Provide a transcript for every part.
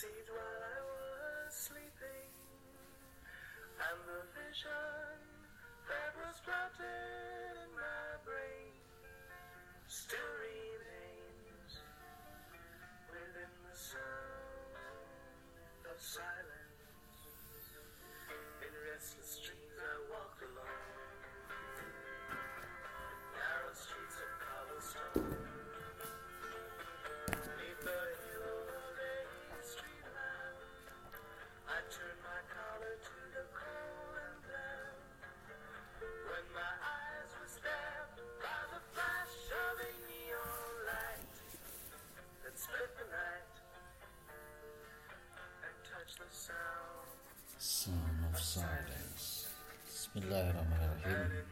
conceived while I was sleeping, and the vision that was planted in my brain still Silence. Bismillahirrahmanirrahim.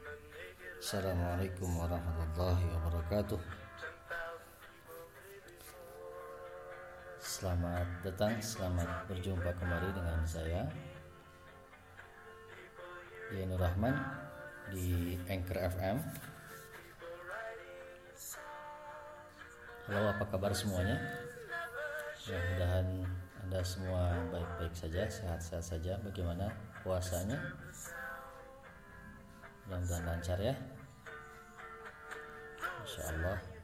Assalamualaikum warahmatullahi wabarakatuh. Selamat datang, selamat berjumpa kembali dengan saya Yenur Rahman di Anchor FM Halo apa kabar semuanya? Mudah-mudahan Anda semua baik-baik saja, sehat-sehat saja. Bagaimana puasanya. Mudah-mudahan lancar ya. Insya Allah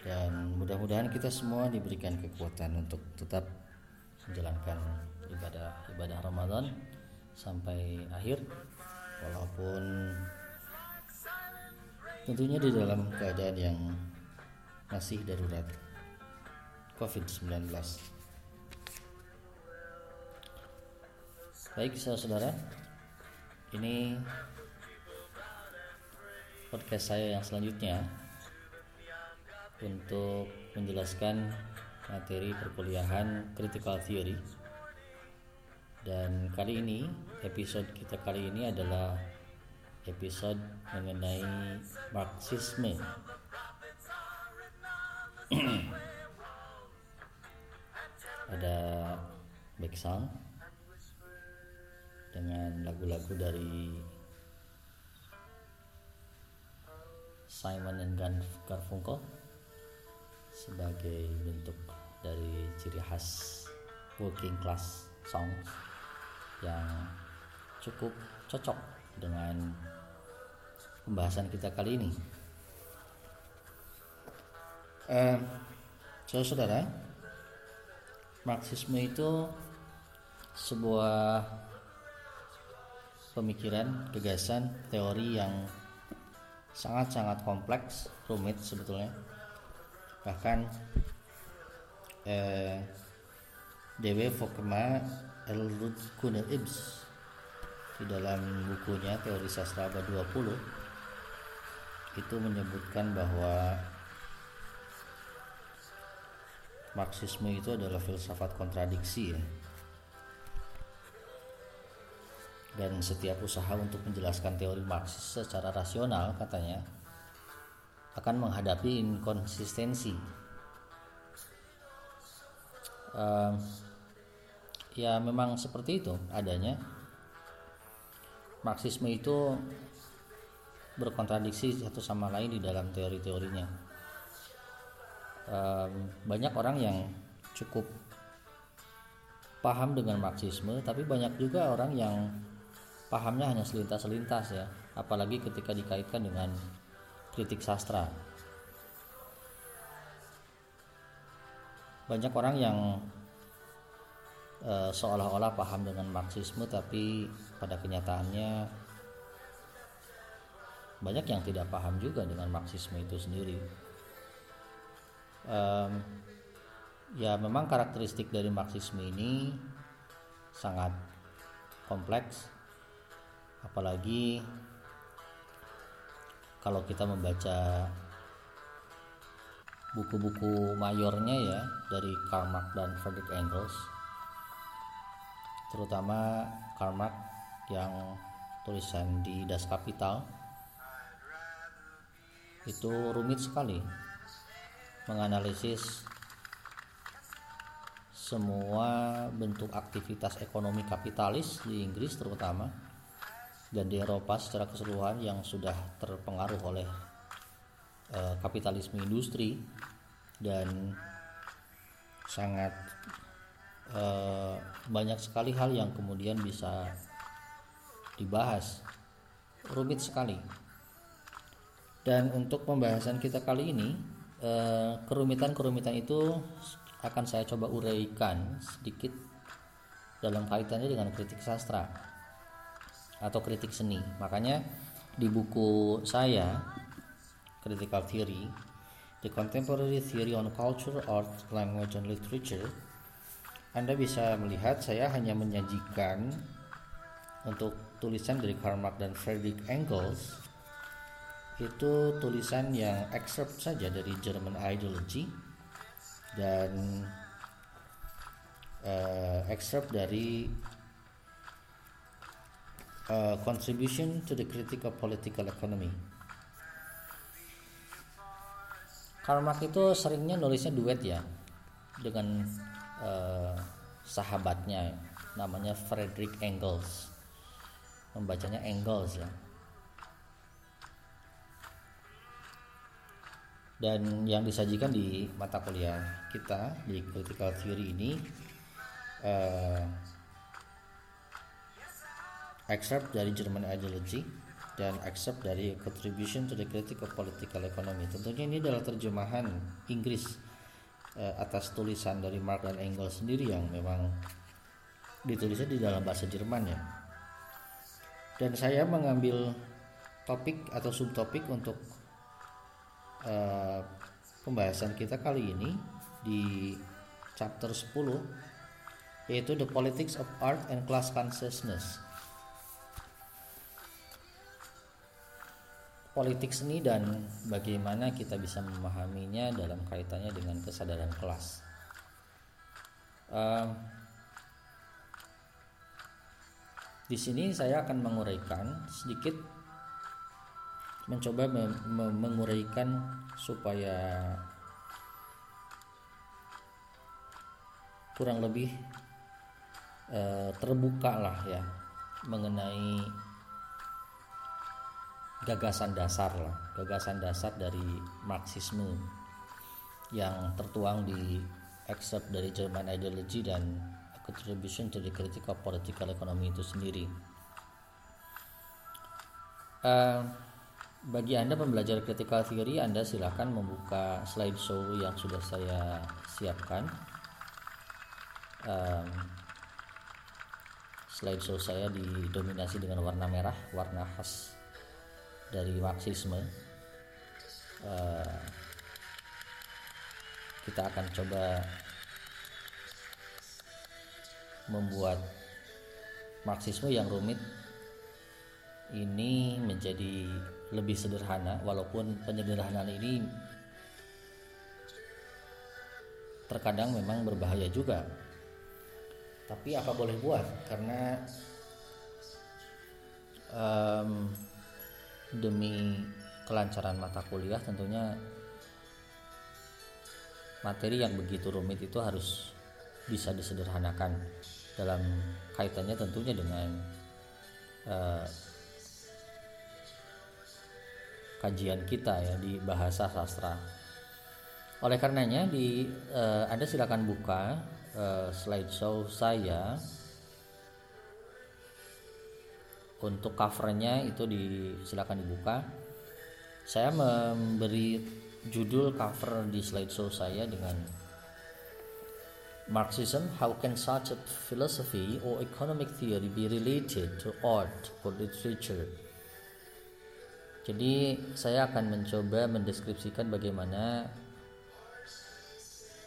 Dan mudah-mudahan kita semua diberikan kekuatan untuk tetap menjalankan ibadah ibadah Ramadan sampai akhir. Walaupun tentunya di dalam keadaan yang masih darurat. COVID-19. Baik saudara, ini podcast saya yang selanjutnya untuk menjelaskan materi perkuliahan critical theory. Dan kali ini episode kita kali ini adalah episode mengenai marxisme ada back sound dengan lagu-lagu dari Simon and Garfunkel sebagai bentuk dari ciri khas working class song yang cukup cocok dengan pembahasan kita kali ini. Eh, saudara, Marxisme itu sebuah pemikiran, gagasan, teori yang sangat-sangat kompleks, rumit sebetulnya. Bahkan eh, Dewe Fokema El Rudkune Ibs di dalam bukunya Teori Sastra Abad 20 itu menyebutkan bahwa Marxisme itu adalah filsafat kontradiksi ya. Dan setiap usaha untuk menjelaskan teori Marxis secara rasional katanya akan menghadapi inkonsistensi. Uh, ya memang seperti itu adanya. Marxisme itu berkontradiksi satu sama lain di dalam teori-teorinya banyak orang yang cukup paham dengan Marxisme tapi banyak juga orang yang pahamnya hanya selintas-selintas ya apalagi ketika dikaitkan dengan kritik sastra. Banyak orang yang uh, seolah-olah paham dengan Marxisme tapi pada kenyataannya banyak yang tidak paham juga dengan Marxisme itu sendiri um, ya memang karakteristik dari Marxisme ini sangat kompleks. Apalagi kalau kita membaca buku-buku mayornya ya dari Karl Marx dan Friedrich Engels. Terutama Karl Marx yang tulisan di Das Kapital. Itu rumit sekali menganalisis semua bentuk aktivitas ekonomi kapitalis di Inggris terutama dan di Eropa secara keseluruhan yang sudah terpengaruh oleh uh, kapitalisme industri dan sangat eh, banyak sekali hal yang kemudian bisa dibahas. Rumit sekali. Dan untuk pembahasan kita kali ini eh, kerumitan-kerumitan itu akan saya coba uraikan sedikit dalam kaitannya dengan kritik sastra atau kritik seni. Makanya di buku saya Critical Theory The Contemporary Theory on Culture, Art, Language, and Literature, Anda bisa melihat saya hanya menyajikan untuk tulisan dari Karl Marx dan Friedrich Engels itu tulisan yang excerpt saja dari German Ideology dan uh, excerpt dari uh, Contribution to the Critical Political Economy. Karl Marx itu seringnya nulisnya duet ya dengan uh, sahabatnya namanya Friedrich Engels. Membacanya Engels ya dan yang disajikan di mata kuliah kita di critical theory ini uh, excerpt dari German ideology dan accept dari contribution to the critical political economy. Tentunya ini adalah terjemahan Inggris uh, atas tulisan dari Marx dan Engels sendiri yang memang ditulisnya di dalam bahasa Jerman ya. Dan saya mengambil topik atau subtopik untuk uh, pembahasan kita kali ini di chapter 10 yaitu the politics of art and class consciousness politik seni dan bagaimana kita bisa memahaminya dalam kaitannya dengan kesadaran kelas. Uh, di sini saya akan menguraikan sedikit, mencoba me me menguraikan supaya kurang lebih uh, terbuka lah ya mengenai gagasan dasar lah, gagasan dasar dari Marxisme yang tertuang di excerpt dari German Ideology dan Contribution to the Critical Political Economy itu sendiri. Uh, bagi Anda pembelajar critical theory, Anda silakan membuka slideshow yang sudah saya siapkan. Um, slideshow saya didominasi dengan warna merah, warna khas dari Marxisme uh, kita akan coba membuat Marxisme yang rumit ini menjadi lebih sederhana walaupun penyederhanaan ini terkadang memang berbahaya juga. Tapi apa boleh buat? Karena um, demi kelancaran mata kuliah tentunya materi yang begitu rumit itu harus bisa disederhanakan. Dalam kaitannya tentunya dengan uh, kajian kita ya di bahasa sastra. Oleh karenanya di uh, Anda silakan buka uh, slideshow saya. Untuk covernya itu di silakan dibuka. Saya memberi judul cover di slideshow saya dengan Marxism how can such a philosophy or economic theory be related to art or literature jadi saya akan mencoba mendeskripsikan bagaimana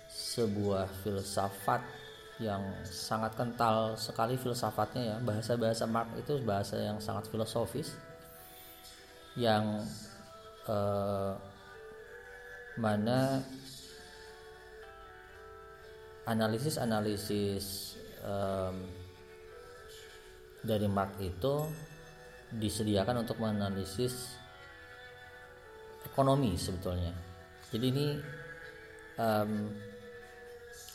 sebuah filsafat yang sangat kental sekali filsafatnya ya. Bahasa-bahasa Marx itu bahasa yang sangat filosofis yang eh, mana analisis-analisis eh, dari Marx itu disediakan untuk menganalisis ekonomi sebetulnya. Jadi ini um,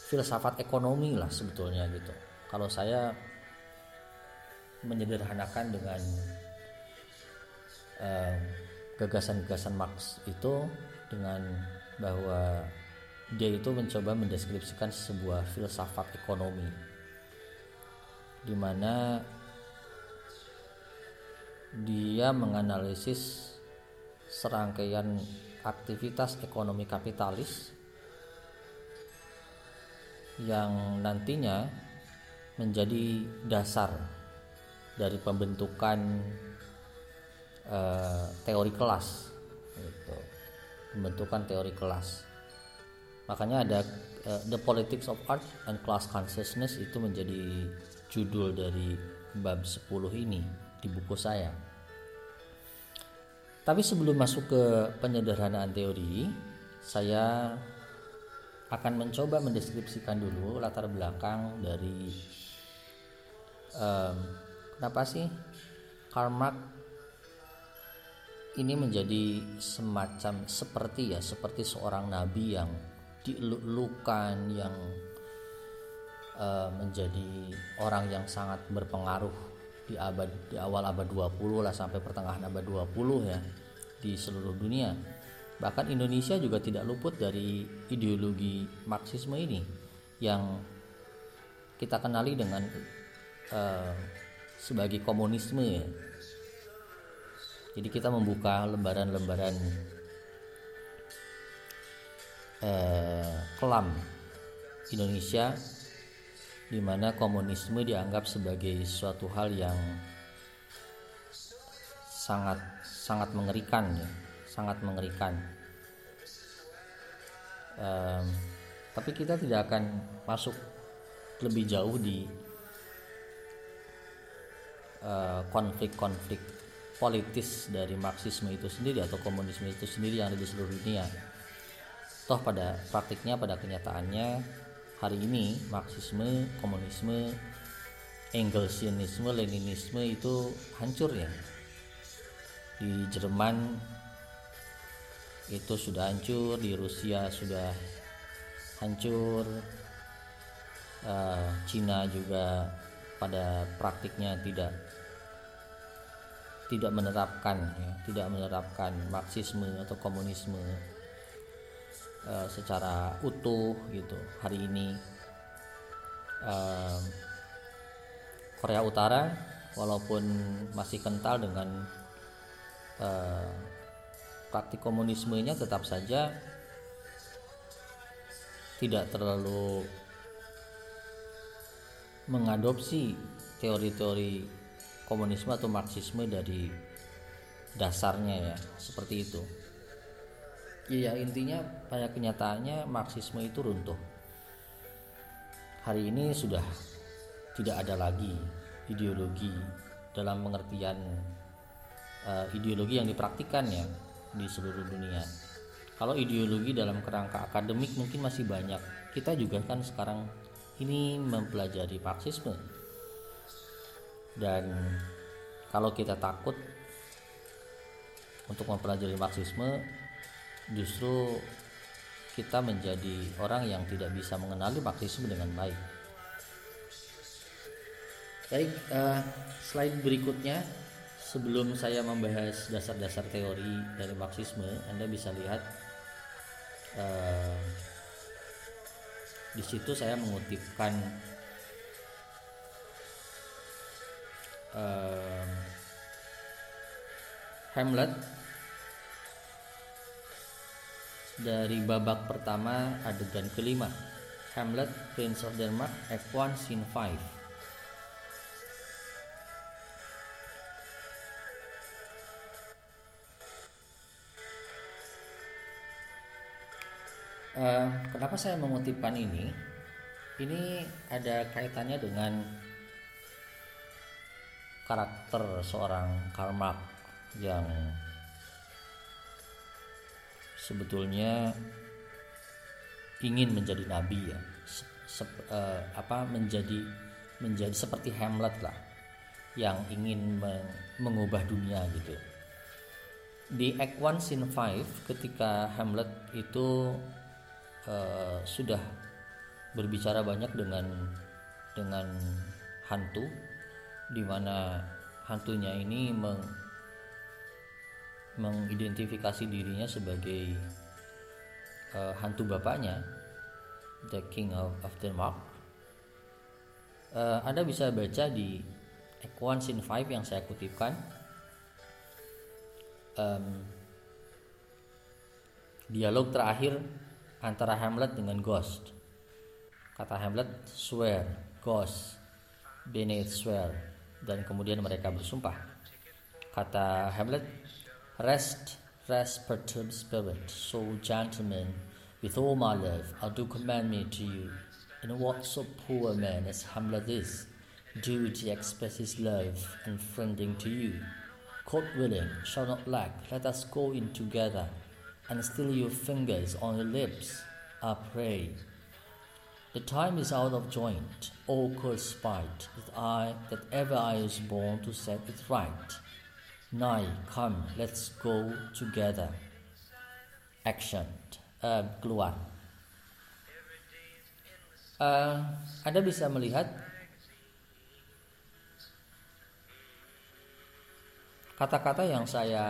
filsafat ekonomi lah sebetulnya gitu. Kalau saya menyederhanakan dengan gagasan gagasan-gagasan Marx itu dengan bahwa dia itu mencoba mendeskripsikan sebuah filsafat ekonomi. Di mana dia menganalisis serangkaian aktivitas ekonomi kapitalis yang nantinya menjadi dasar dari pembentukan uh, teori kelas gitu. pembentukan teori kelas makanya ada uh, The Politics of Art and Class Consciousness itu menjadi judul dari bab 10 ini di buku saya tapi sebelum masuk ke penyederhanaan teori saya akan mencoba mendeskripsikan dulu latar belakang dari um, kenapa sih Karl ini menjadi semacam seperti ya seperti seorang nabi yang dielulukan yang uh, menjadi orang yang sangat berpengaruh di abad di awal abad 20 lah sampai pertengahan abad 20 ya di seluruh dunia. Bahkan Indonesia juga tidak luput dari ideologi Marxisme ini yang kita kenali dengan uh, sebagai komunisme ya. Jadi kita membuka lembaran-lembaran eh, kelam Indonesia di mana komunisme dianggap sebagai suatu hal yang sangat sangat mengerikan ya sangat mengerikan. Um, tapi kita tidak akan masuk lebih jauh di eh, konflik-konflik uh, politis dari Marxisme itu sendiri atau komunisme itu sendiri yang ada di seluruh dunia. Toh pada praktiknya pada kenyataannya hari ini Marxisme komunisme Engelsianisme Leninisme itu hancur ya. Di Jerman itu sudah hancur di Rusia sudah hancur uh, Cina juga pada praktiknya tidak tidak menerapkan ya, tidak menerapkan Marxisme atau komunisme uh, secara utuh gitu. Hari ini uh, Korea Utara walaupun masih kental dengan uh, praktik komunismenya tetap saja tidak terlalu mengadopsi teori-teori komunisme atau marxisme dari dasarnya ya seperti itu ya intinya pada kenyataannya marxisme itu runtuh. Hari ini sudah tidak ada lagi ideologi dalam pengertian uh, ideologi yang dipraktikkan ya di seluruh dunia. Kalau ideologi dalam kerangka akademik mungkin masih banyak. Kita juga kan sekarang ini mempelajari marxisme. Dan kalau kita takut untuk mempelajari marxisme justru kita menjadi orang yang tidak bisa mengenali Marxisme dengan baik. Baik, uh, slide berikutnya sebelum saya membahas dasar-dasar teori dari Marxisme, Anda bisa lihat uh, di situ saya mengutipkan uh, Hamlet dari babak pertama adegan kelima Hamlet Prince of Denmark Act 1 Scene 5 Uh, kenapa saya mengutipkan ini? Ini ada kaitannya dengan karakter seorang Karl Marx yang sebetulnya ingin menjadi nabi ya. Se, uh, apa menjadi menjadi seperti Hamlet lah yang ingin meng, mengubah dunia gitu. Di Act 1 Scene 5 ketika Hamlet itu uh, sudah berbicara banyak dengan dengan hantu di mana hantunya ini meng, mengidentifikasi dirinya sebagai uh, hantu bapaknya, The King of, Denmark. Uh, Anda bisa baca di Act 1 Scene 5 yang saya kutipkan. Um, dialog terakhir antara Hamlet dengan Ghost. Kata Hamlet, swear, Ghost, Beneath swear, dan kemudian mereka bersumpah. Kata Hamlet, rest, rest perturbed spirit, so gentlemen, with all my love, I do commend me to you. And what so poor a man as Hamlet is, do he express his love and friending to you. God willing, shall not lack, let us go in together, and still your fingers on your lips, I pray. The time is out of joint, O cursed spite, that I, that ever I was born to set it right. Nay, come, let's go together. Action, uh, keluar. Uh, Anda bisa melihat kata-kata yang saya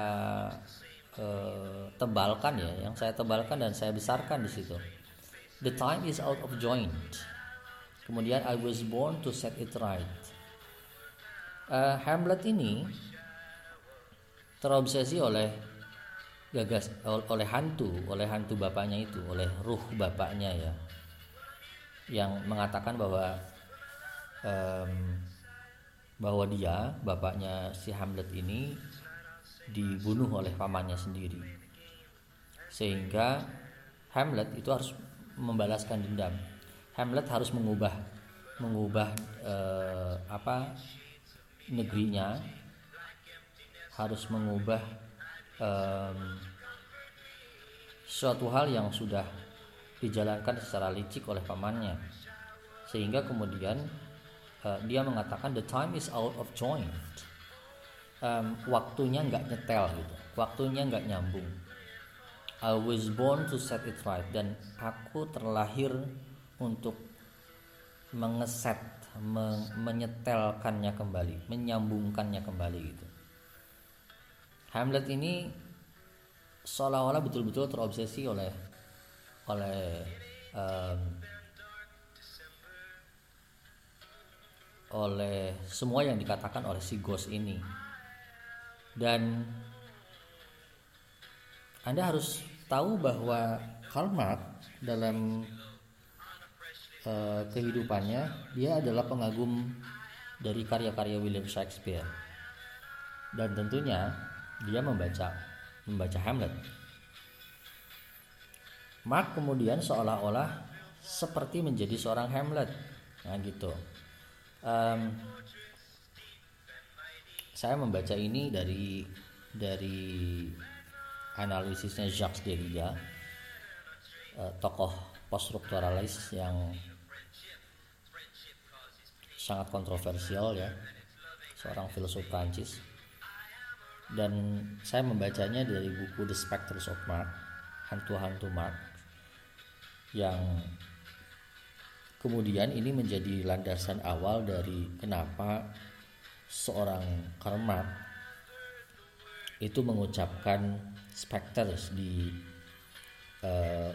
uh, tebalkan ya, yang saya tebalkan dan saya besarkan di situ. The time is out of joint. Kemudian I was born to set it right. Uh, Hamlet ini terobsesi oleh gagas oleh hantu, oleh hantu bapaknya itu, oleh ruh bapaknya ya, yang mengatakan bahwa um, bahwa dia bapaknya si Hamlet ini dibunuh oleh pamannya sendiri. Sehingga Hamlet itu harus membalaskan dendam. Hamlet harus mengubah mengubah eh, apa negerinya harus mengubah eh, suatu hal yang sudah dijalankan secara licik oleh pamannya. Sehingga kemudian uh, dia mengatakan the time is out of joint. Um, waktunya nggak nyetel gitu. Waktunya nggak nyambung. I was born to set it right. Dan aku terlahir untuk mengeset men menyetelkannya kembali menyambungkannya kembali gitu Hamlet ini seolah-olah betul-betul terobsesi oleh oleh um, oleh semua yang dikatakan oleh si Ghost ini. Dan Anda harus tahu bahwa Karl Marx dalam uh, kehidupannya dia adalah pengagum dari karya-karya William Shakespeare. Dan tentunya dia membaca membaca Hamlet. Mark kemudian seolah-olah seperti menjadi seorang Hamlet, nah gitu. Um, saya membaca ini dari dari analisisnya Jacques Derrida uh, tokoh poststrukturalis yang sangat kontroversial ya seorang filsuf Prancis dan saya membacanya dari buku The Spectres of Mark hantu-hantu Mark yang Kemudian ini menjadi landasan awal dari kenapa seorang Karl Marx itu mengucapkan specters di uh,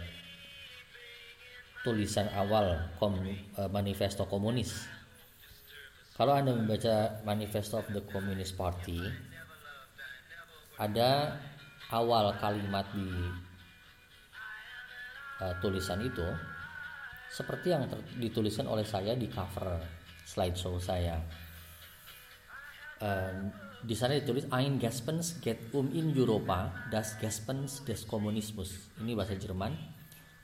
tulisan awal kom, uh, manifesto komunis. Kalau Anda membaca Manifesto of the Communist Party, ada awal kalimat di uh, tulisan itu seperti yang dituliskan oleh saya di cover slideshow saya. Uh, di sana ditulis Ein Gaspens get um in Europa das Gaspens des Kommunismus. Ini bahasa Jerman.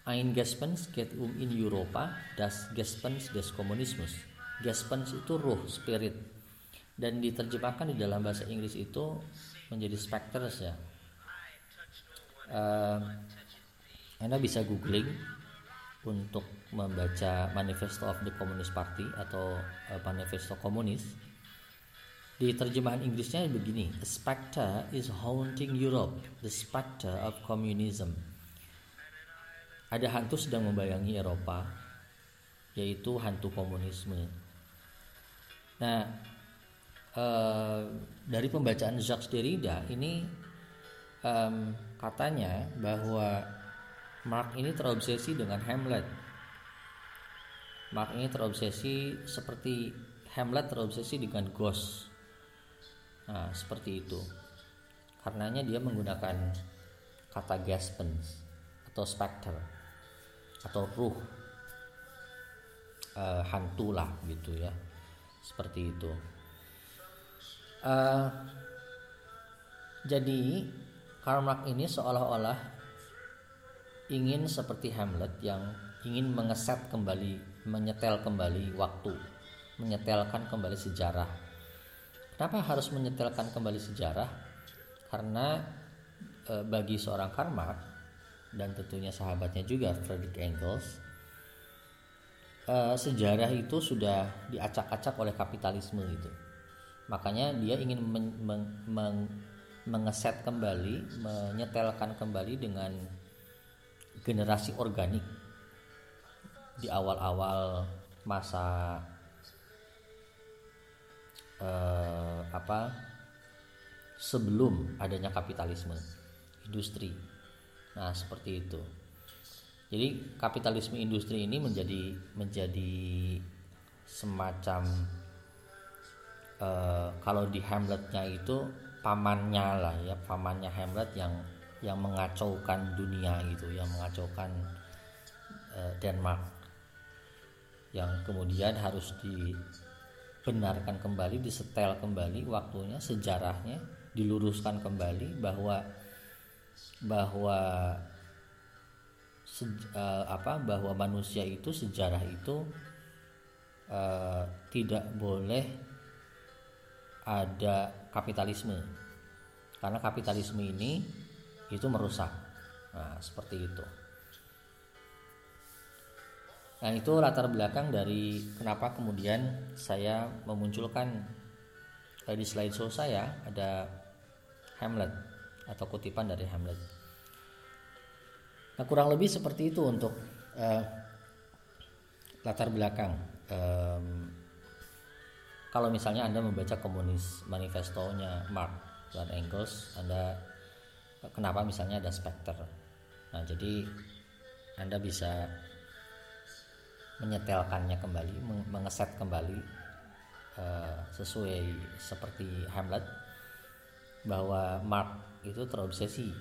Ein Gaspens get um in Europa das Gaspens des Kommunismus. Gaspens itu ruh, spirit. Dan diterjemahkan di dalam bahasa Inggris itu menjadi specters ya. Uh, anda bisa googling untuk membaca Manifesto of the Communist Party atau uh, Manifesto Komunis. Di terjemahan Inggrisnya begini A specter is haunting Europe the specter of communism. Ada hantu sedang membayangi Eropa yaitu hantu komunisme. Nah uh, dari pembacaan Jacques Derrida ini um, katanya bahwa Mark ini terobsesi dengan Hamlet. Mark ini terobsesi seperti Hamlet terobsesi dengan ghost. Nah, seperti itu. Karenanya dia menggunakan kata gaspens atau specter atau ruh uh, hantu lah gitu ya. Seperti itu. Uh, jadi Karl Marx ini seolah-olah ingin seperti Hamlet yang ingin mengeset kembali, menyetel kembali waktu, menyetelkan kembali sejarah. Kenapa harus menyetelkan kembali sejarah? Karena e, bagi seorang Karl dan tentunya sahabatnya juga Friedrich Engels, e, sejarah itu sudah diacak-acak oleh kapitalisme itu. Makanya dia ingin men, men, men, mengeset kembali, menyetelkan kembali dengan generasi organik di awal-awal masa eh, apa sebelum adanya kapitalisme industri. Nah, seperti itu. Jadi kapitalisme industri ini menjadi menjadi semacam eh, kalau di Hamletnya itu pamannya lah ya, pamannya Hamlet yang yang mengacaukan dunia gitu yang mengacaukan uh, Denmark. Yang kemudian harus dibenarkan kembali disetel kembali waktunya sejarahnya diluruskan kembali bahwa bahwa se, uh, apa bahwa manusia itu sejarah itu uh, tidak boleh ada kapitalisme. Karena kapitalisme ini itu merusak. Nah seperti itu. Nah itu latar belakang dari kenapa kemudian saya memunculkan eh, di slideshow saya ada Hamlet atau kutipan dari Hamlet. Nah kurang lebih seperti itu untuk uh, latar belakang um, kalau misalnya anda membaca komunis manifestonya Marx dan Engels anda kenapa misalnya ada spekter nah jadi anda bisa menyetelkannya kembali mengeset kembali uh, sesuai seperti Hamlet bahwa Mark itu terobsesi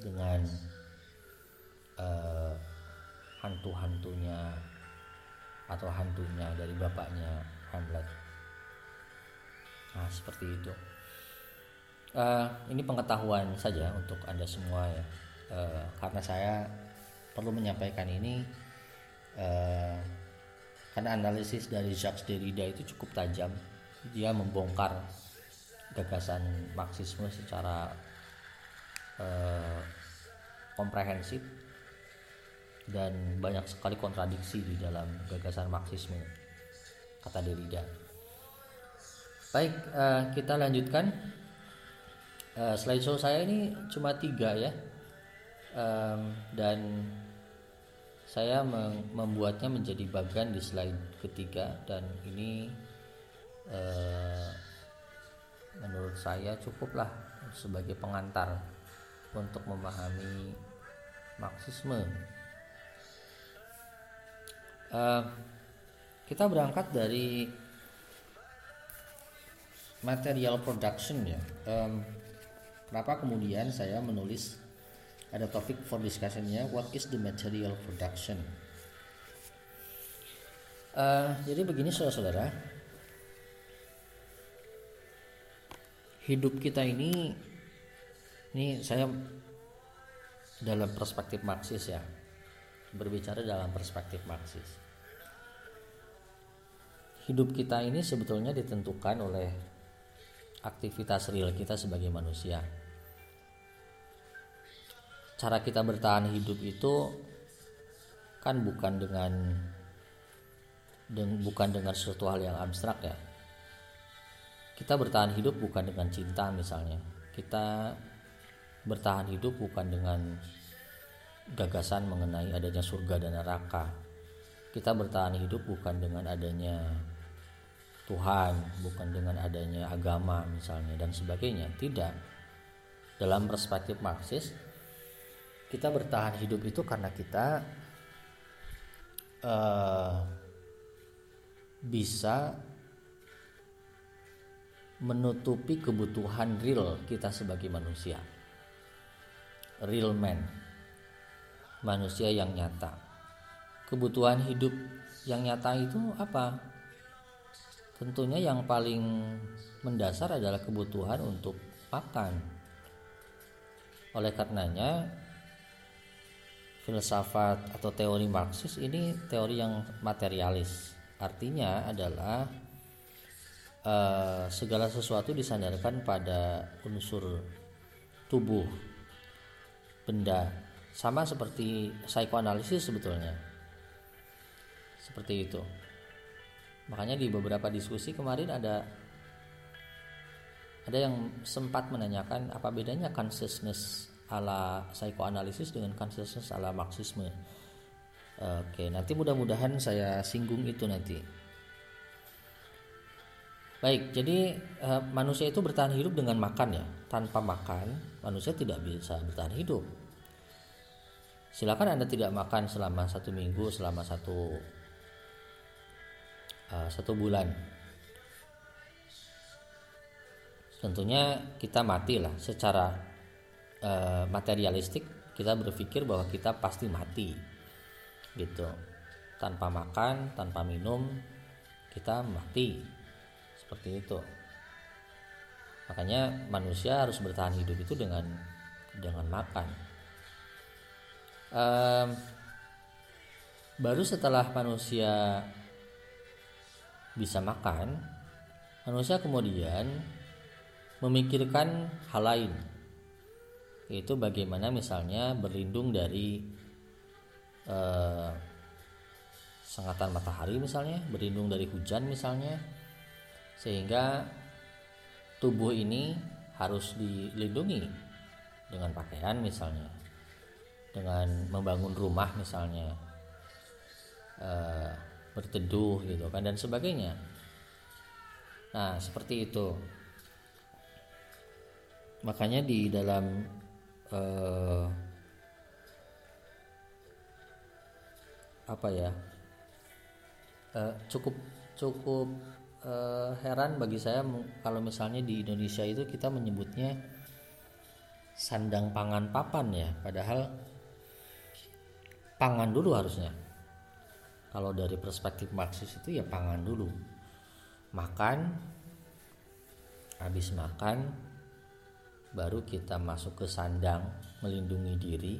dengan uh, hantu-hantunya atau hantunya dari bapaknya. Nah, seperti itu. Uh, ini pengetahuan saja untuk anda semua ya. Uh, karena saya perlu menyampaikan ini uh, karena analisis dari Jacques Derrida itu cukup tajam. Dia membongkar gagasan Marxisme secara uh, komprehensif dan banyak sekali kontradiksi di dalam gagasan Marxisme kata Derrida. Baik, uh, kita lanjutkan uh, slideshow saya ini cuma tiga ya um, dan saya membuatnya menjadi bagian di slide ketiga dan ini uh, menurut saya cukuplah sebagai pengantar untuk memahami Marxisme. Uh, kita berangkat dari material production ya. Um, Kenapa kemudian saya menulis ada topik for discussionnya What is the material production? Uh, jadi begini saudara-saudara, hidup kita ini, ini saya dalam perspektif Marxis ya, berbicara dalam perspektif Marxis. Hidup kita ini sebetulnya ditentukan oleh aktivitas real kita sebagai manusia. Cara kita bertahan hidup itu kan bukan dengan dan bukan dengan sesuatu hal yang abstrak ya. Kita bertahan hidup bukan dengan cinta misalnya. Kita bertahan hidup bukan dengan gagasan mengenai adanya surga dan neraka. Kita bertahan hidup bukan dengan adanya Tuhan bukan dengan adanya agama misalnya dan sebagainya tidak dalam perspektif Marxis kita bertahan hidup itu karena kita uh, bisa menutupi kebutuhan real kita sebagai manusia. Real man. Manusia yang nyata. Kebutuhan hidup yang nyata itu apa? Tentunya yang paling mendasar adalah kebutuhan untuk makan. Oleh karenanya, filsafat atau teori Marxis ini teori yang materialis. Artinya adalah uh, segala sesuatu disandarkan pada unsur tubuh benda sama seperti psikoanalisis sebetulnya seperti itu makanya di beberapa diskusi kemarin ada ada yang sempat menanyakan apa bedanya consciousness ala psikoanalisis dengan consciousness ala marxisme oke nanti mudah-mudahan saya singgung itu nanti Baik, jadi uh, manusia itu bertahan hidup dengan makan ya. Tanpa makan, manusia tidak bisa bertahan hidup. Silakan Anda tidak makan selama satu minggu, selama satu uh, satu bulan. Tentunya kita mati lah secara uh, materialistik. Kita berpikir bahwa kita pasti mati, gitu. Tanpa makan, tanpa minum, kita mati seperti itu makanya manusia harus bertahan hidup itu dengan dengan makan um, baru setelah manusia bisa makan manusia kemudian memikirkan hal lain. Yaitu bagaimana misalnya berlindung dari uh, sengatan matahari misalnya berlindung dari hujan misalnya. Sehingga tubuh ini harus dilindungi dengan pakaian misalnya dengan membangun rumah misalnya. E, berteduh gitu kan dan sebagainya. Nah seperti itu. Makanya di dalam e, apa ya e, cukup cukup uh, heran bagi saya kalau misalnya di Indonesia itu kita menyebutnya sandang pangan papan ya. Padahal pangan dulu harusnya kalau dari perspektif Marxis itu ya pangan dulu makan habis makan baru kita masuk ke sandang melindungi diri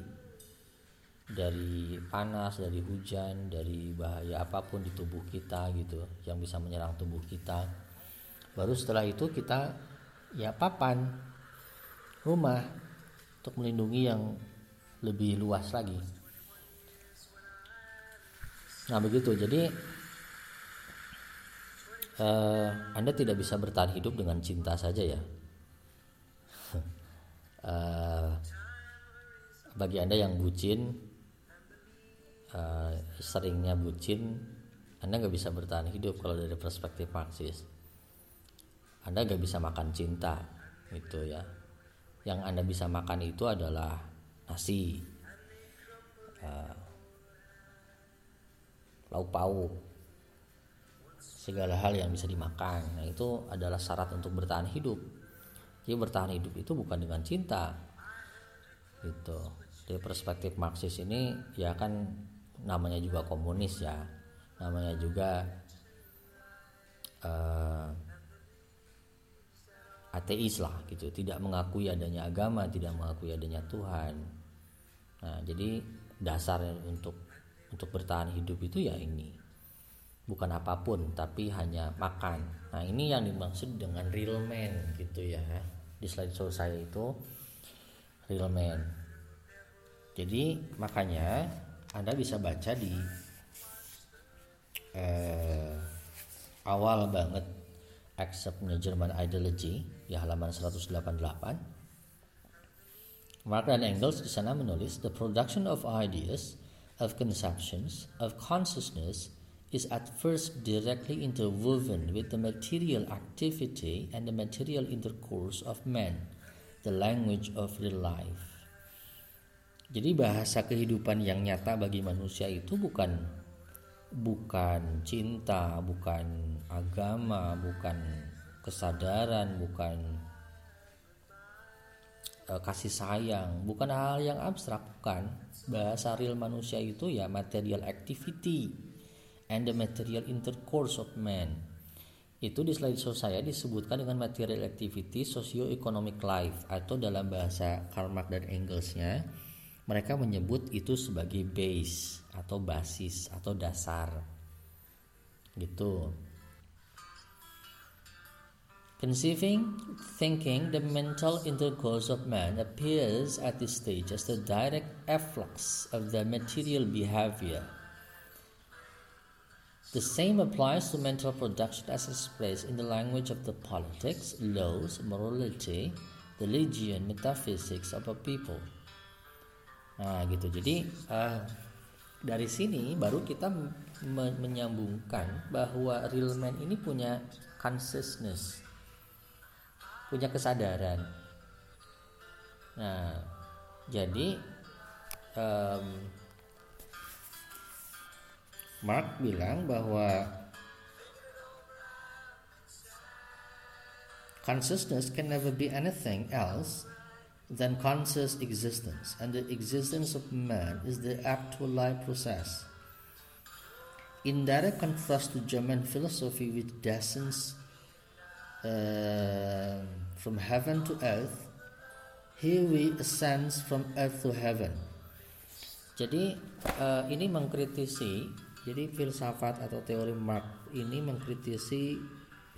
dari panas, dari hujan, dari bahaya apa pun di tubuh kita gitu yang bisa menyerang tubuh kita. Baru setelah itu kita ya papan rumah untuk melindungi yang lebih luas lagi. Nah begitu. Jadi eh, Anda tidak bisa bertahan hidup dengan cinta saja ya. eh, bagi Anda yang bucin uh, seringnya bucin anda nggak bisa bertahan hidup kalau dari perspektif Marxis. Anda nggak bisa makan cinta gitu ya. Yang anda bisa makan itu adalah nasi. Uh, lauk pauk segala hal yang bisa dimakan. Nah itu adalah syarat untuk bertahan hidup. Jadi bertahan hidup itu bukan dengan cinta. Gitu. Dari perspektif Marxis ini ya kan namanya juga komunis ya. Namanya juga uh, ateis lah gitu. Tidak mengakui adanya agama tidak mengakui adanya Tuhan. Nah jadi dasar untuk untuk bertahan hidup itu ya ini. Bukan apa pun tapi hanya makan. Nah ini yang dimaksud dengan real man gitu ya. Di slide show saya itu real man. Jadi makanya anda bisa baca di eh, awal banget acceptnya German Ideology di halaman 188 Mark dan Engels di sana menulis the production of ideas of conceptions of consciousness is at first directly interwoven with the material activity and the material intercourse of man, the language of real life. Jadi bahasa kehidupan yang nyata bagi manusia itu bukan bukan cinta, bukan agama, bukan kesadaran, bukan uh, kasih sayang, bukan hal yang abstrak, bukan. Bahasa real manusia itu ya material activity and the material intercourse of man. Itu di slide show saya disebutkan dengan material activity socio-economic life atau dalam bahasa Karl Marx dan Engelsnya mereka menyebut itu sebagai base atau basis atau dasar. Gitu. Conceiving, thinking, the mental intercourse of man appears at this stage as the direct efflux of the material behavior. The same applies to mental production as expressed in the language of the politics, laws, morality, religion, metaphysics of a people. Nah, gitu. Jadi uh, dari sini baru kita menyambungkan bahwa real man ini punya consciousness punya kesadaran. Nah, jadi um, Mark bilang bahwa consciousness can never be anything else than conscious existence, and the existence of man is the actual life process. In direct contrast to German philosophy, which descends uh, from heaven to earth, here we ascend from earth to heaven. Jadi uh, ini mengkritisi, jadi filsafat atau teori Marx ini mengkritisi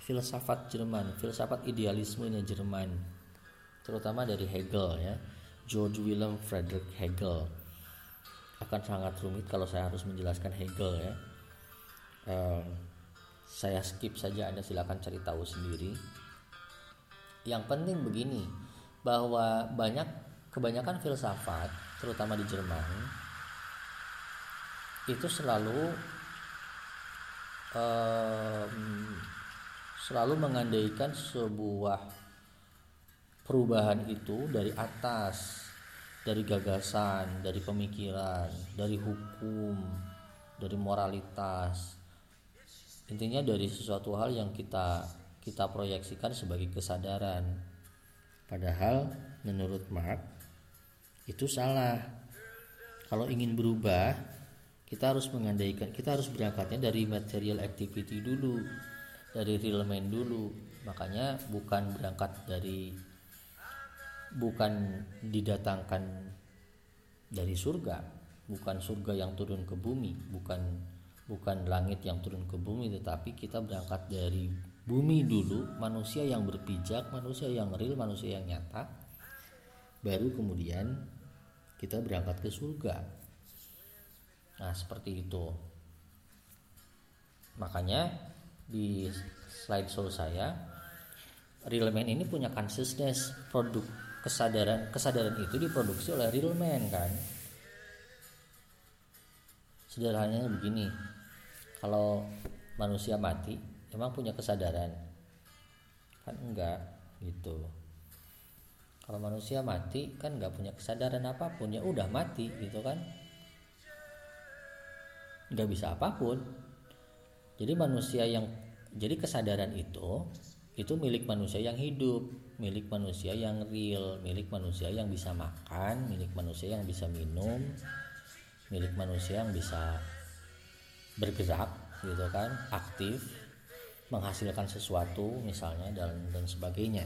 filsafat Jerman, filsafat idealismenya Jerman, terutama dari Hegel ya, George Wilhelm Friedrich Hegel. Akan sangat rumit kalau saya harus menjelaskan Hegel ya. Uh, saya skip saja Anda silakan cari tahu sendiri. Yang penting begini, bahwa banyak kebanyakan filsafat, terutama di Jerman, itu selalu um, selalu mengandaikan sebuah perubahan itu dari atas, dari gagasan, dari pemikiran, dari hukum, dari moralitas, intinya dari sesuatu hal yang kita kita proyeksikan sebagai kesadaran. Padahal menurut Mark itu salah. Kalau ingin berubah kita harus mengandaikan kita harus berangkatnya dari material activity dulu dari real man dulu. Makanya bukan berangkat dari bukan didatangkan dari surga bukan surga yang turun ke bumi bukan bukan langit yang turun ke bumi tetapi kita berangkat dari bumi dulu manusia yang berpijak manusia yang real manusia yang nyata. Baru kemudian kita berangkat ke surga. Nah seperti itu. Makanya di slide show saya real man ini punya consciousness. Produk kesadaran kesadaran itu diproduksi oleh real man kan? Sederhananya begini. Kalau manusia mati emang punya kesadaran? Kan enggak gitu. Kalau manusia mati kan enggak punya kesadaran apa pun. Ya udah mati gitu kan? Enggak bisa apa pun. Jadi manusia yang jadi kesadaran itu itu milik manusia yang hidup milik manusia yang real milik manusia yang bisa makan milik manusia yang bisa minum milik manusia yang bisa bergerak gitu kan? Aktif menghasilkan sesuatu misalnya dan dan sebagainya.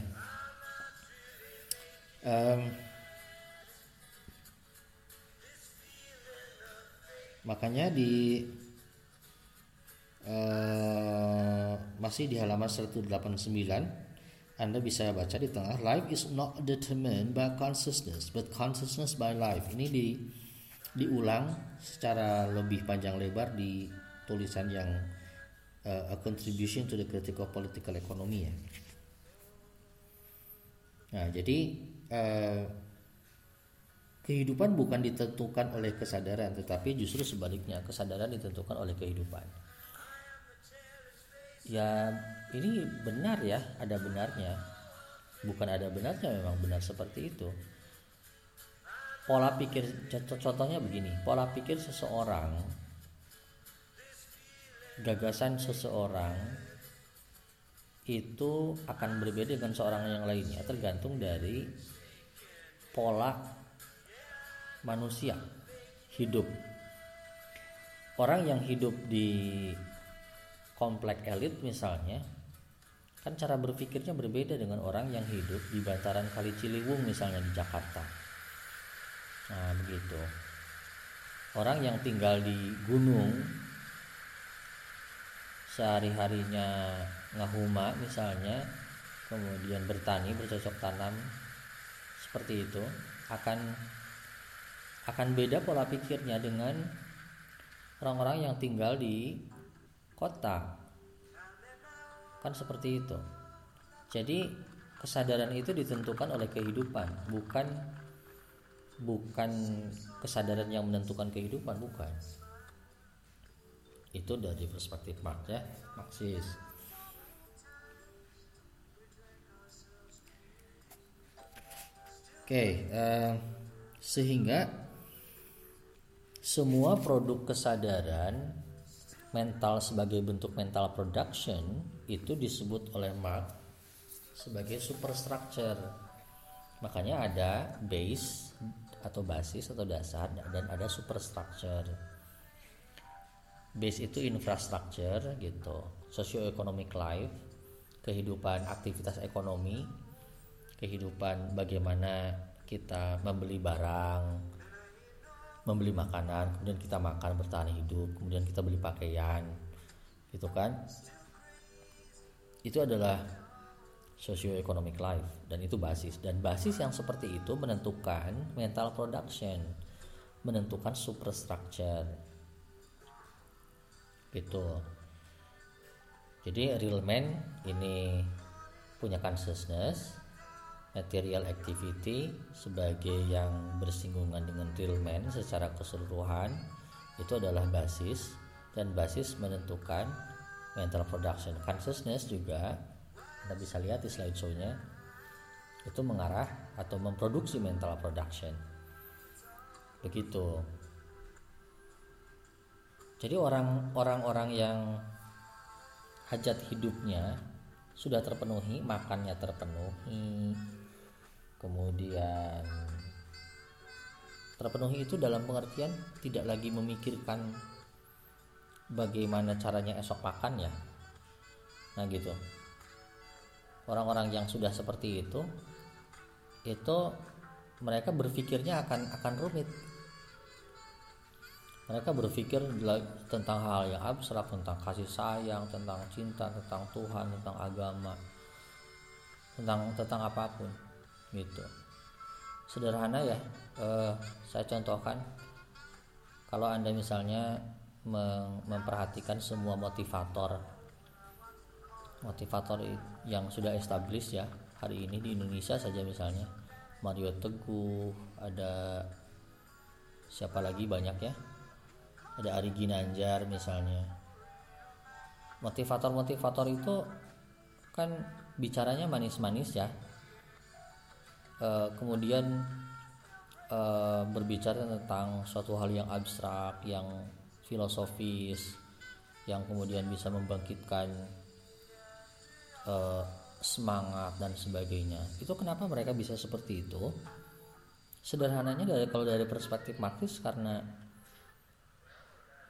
Um, makanya di uh, masih di halaman 189 anda bisa baca di tengah life is not determined by consciousness but consciousness by life. Ini di diulang secara lebih panjang lebar di tulisan yang a contribution to the critical political economy ya. Nah, jadi uh, kehidupan bukan ditentukan oleh kesadaran, tetapi justru sebaliknya kesadaran ditentukan oleh kehidupan. Ya, ini benar ya, ada benarnya. Bukan ada benarnya, memang benar seperti itu. pola pikir contoh- contohnya begini pola pikir seseorang gagasan seseorang itu akan berbeda dengan seorang yang lainnya tergantung dari pola manusia hidup. Orang yang hidup di komplek elit misalnya kan cara berpikirnya berbeda dengan orang yang hidup di bantaran kali Ciliwung misalnya di Jakarta. Nah begitu. Orang yang tinggal di gunung sehari-harinya ngahuma misalnya kemudian bertani bercocok tanam seperti itu akan akan beda pola pikirnya dengan orang-orang yang tinggal di kota. Kan seperti itu. Jadi kesadaran itu ditentukan oleh kehidupan bukan bukan kesadaran yang menentukan kehidupan bukan itu dari perspektif Marx Marxis. Oke eh, sehingga semua produk kesadaran mental sebagai bentuk mental production itu disebut oleh Marx sebagai superstructure. Makanya ada base atau basis atau dasar dan ada superstructure base itu infrastructure gitu socio-economic life kehidupan aktivitas ekonomi kehidupan bagaimana kita membeli barang membeli makanan kemudian kita makan bertahan hidup kemudian kita beli pakaian gitu kan? Itu adalah socio-economic life dan itu basis. Dan basis yang seperti itu menentukan mental production menentukan superstructure gitu. Jadi real man ini punya consciousness material activity sebagai yang bersinggungan dengan real man secara keseluruhan itu adalah basis dan basis menentukan mental production. Consciousness juga anda bisa lihat di slideshow-nya itu mengarah atau memproduksi mental production. Begitu jadi orang orang-orang yang hajat hidupnya sudah terpenuhi makannya terpenuhi kemudian terpenuhi itu dalam pengertian tidak lagi memikirkan bagaimana caranya esok makan ya. Nah gitu. Orang-orang yang sudah seperti itu itu mereka berpikirnya akan akan rumit mereka berpikir tentang hal yang abstrak tentang kasih sayang tentang cinta tentang Tuhan tentang agama tentang tentang apa pun gitu. Sederhana ya eh, saya contohkan. Kalau anda misalnya memperhatikan semua motivator motivator yang sudah established ya hari ini di Indonesia saja misalnya. Mario Teguh ada siapa lagi banyak ya ada Ari Ginanjar misalnya. Motivator-motivator itu kan bicaranya manis-manis ya. E, kemudian e, berbicara tentang suatu hal yang abstrak yang filosofis yang kemudian bisa membangkitkan uh, semangat dan sebagainya. Itu kenapa mereka bisa seperti itu? Sederhananya dari kalau dari perspektif Marxis karena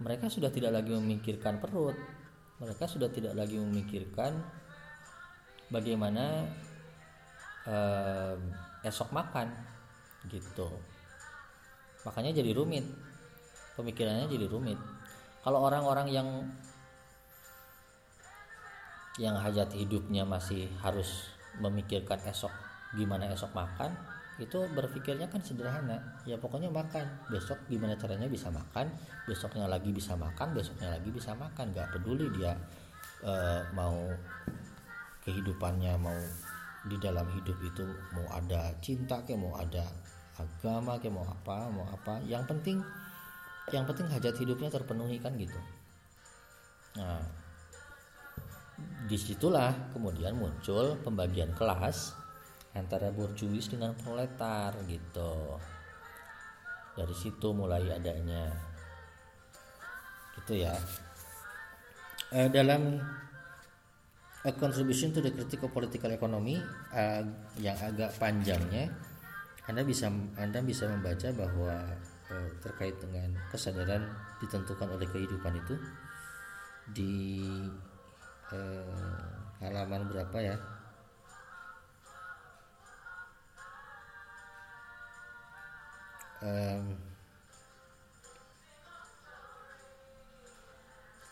mereka sudah tidak lagi memikirkan perut. Mereka sudah tidak lagi memikirkan bagaimana uh, esok makan gitu. Makanya jadi rumit. Pemikirannya jadi rumit. Kalau orang-orang yang yang hajat hidupnya masih harus memikirkan esok gimana esok makan itu berpikirnya kan sederhana. Ya pokoknya makan. Besok gimana caranya bisa makan? Besoknya lagi bisa makan besoknya lagi bisa makan. Nggak peduli dia uh, mau kehidupannya mau di dalam hidup itu mau ada cinta kayak mau ada agama kayak mau apa mau apa. Yang penting yang penting hajat hidupnya terpenuhi kan gitu. Nah di situlah kemudian muncul pembagian kelas antara borjuis dengan proletar gitu. Dari situ mulai adanya. Gitu ya. Eh, dalam A Contribution to the Critical Political Economy uh, yang agak panjangnya Anda bisa Anda bisa membaca bahwa uh, terkait dengan kesadaran ditentukan oleh kehidupan itu di uh, halaman berapa ya um,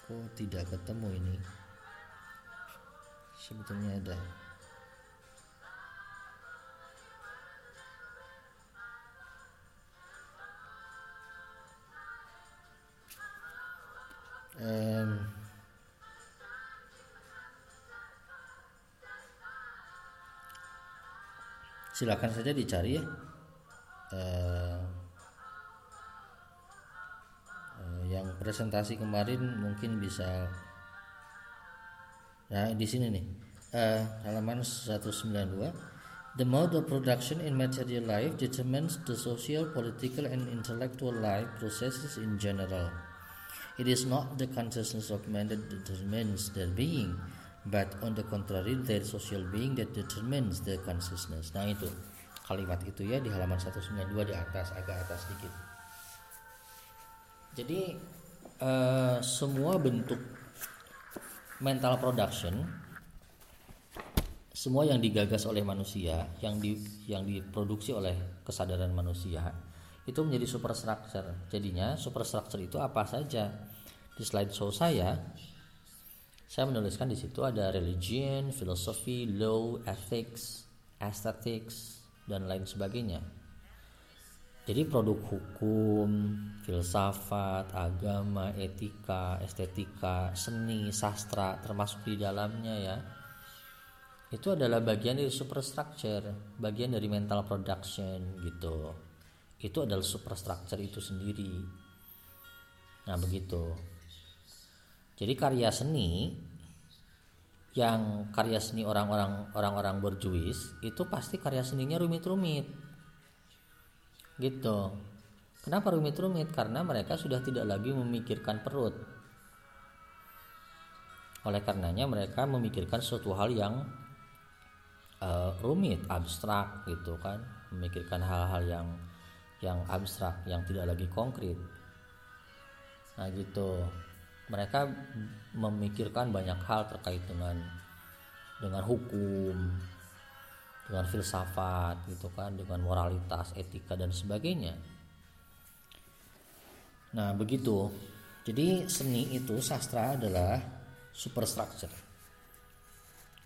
kok tidak ketemu ini? Sebetulnya ada. Um, silakan saja dicari ya. Uh, presentasi kemarin mungkin bisa nah di sini nih uh, halaman 192 The mode of production in material life determines the social, political, and intellectual life processes in general. It is not the consciousness of man that determines their being, but on the contrary, their social being that determines their consciousness. Nah itu kalimat itu ya di halaman 192 di atas agak atas sedikit. Jadi uh, semua bentuk mental production, semua yang digagas oleh manusia, yang di yang diproduksi oleh kesadaran manusia, itu menjadi superstructure. Jadinya superstructure itu apa saja? Di slide show saya, saya menuliskan di situ ada religion, filosofi, law, ethics, aesthetics, dan lain sebagainya jadi produk hukum, filsafat, agama, etika, estetika, seni, sastra termasuk di dalamnya ya. Itu adalah bagian dari superstructure, bagian dari mental production gitu. Itu adalah superstructure itu sendiri. Nah, begitu. Jadi karya seni yang karya seni orang-orang orang-orang berjuis itu pasti karya seninya rumit-rumit gitu. Kenapa rumit-rumit karena mereka sudah tidak lagi memikirkan perut. Oleh karenanya mereka memikirkan suatu hal yang uh, rumit abstrak gitu kan. Memikirkan hal-hal yang yang abstrak yang tidak lagi konkret. Nah gitu. Mereka memikirkan banyak hal terkait dengan dengan hukum dengan filsafat gitu kan dengan moralitas etika dan sebagainya. Nah begitu. Jadi seni itu sastra adalah superstructure.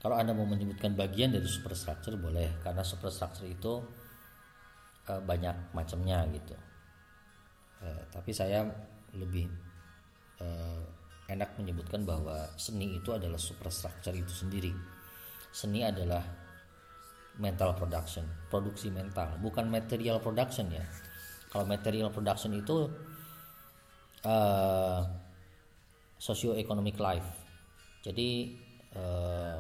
Kalau anda mau menyebutkan bagian dari superstructure boleh. Karena superstructure itu e, banyak macamnya gitu. E, tapi saya lebih e, enak menyebutkan bahwa seni itu adalah superstructure itu sendiri. Seni adalah mental production, produksi mental, bukan material production ya. Kalau material production itu uh, socio-economic life. Jadi uh,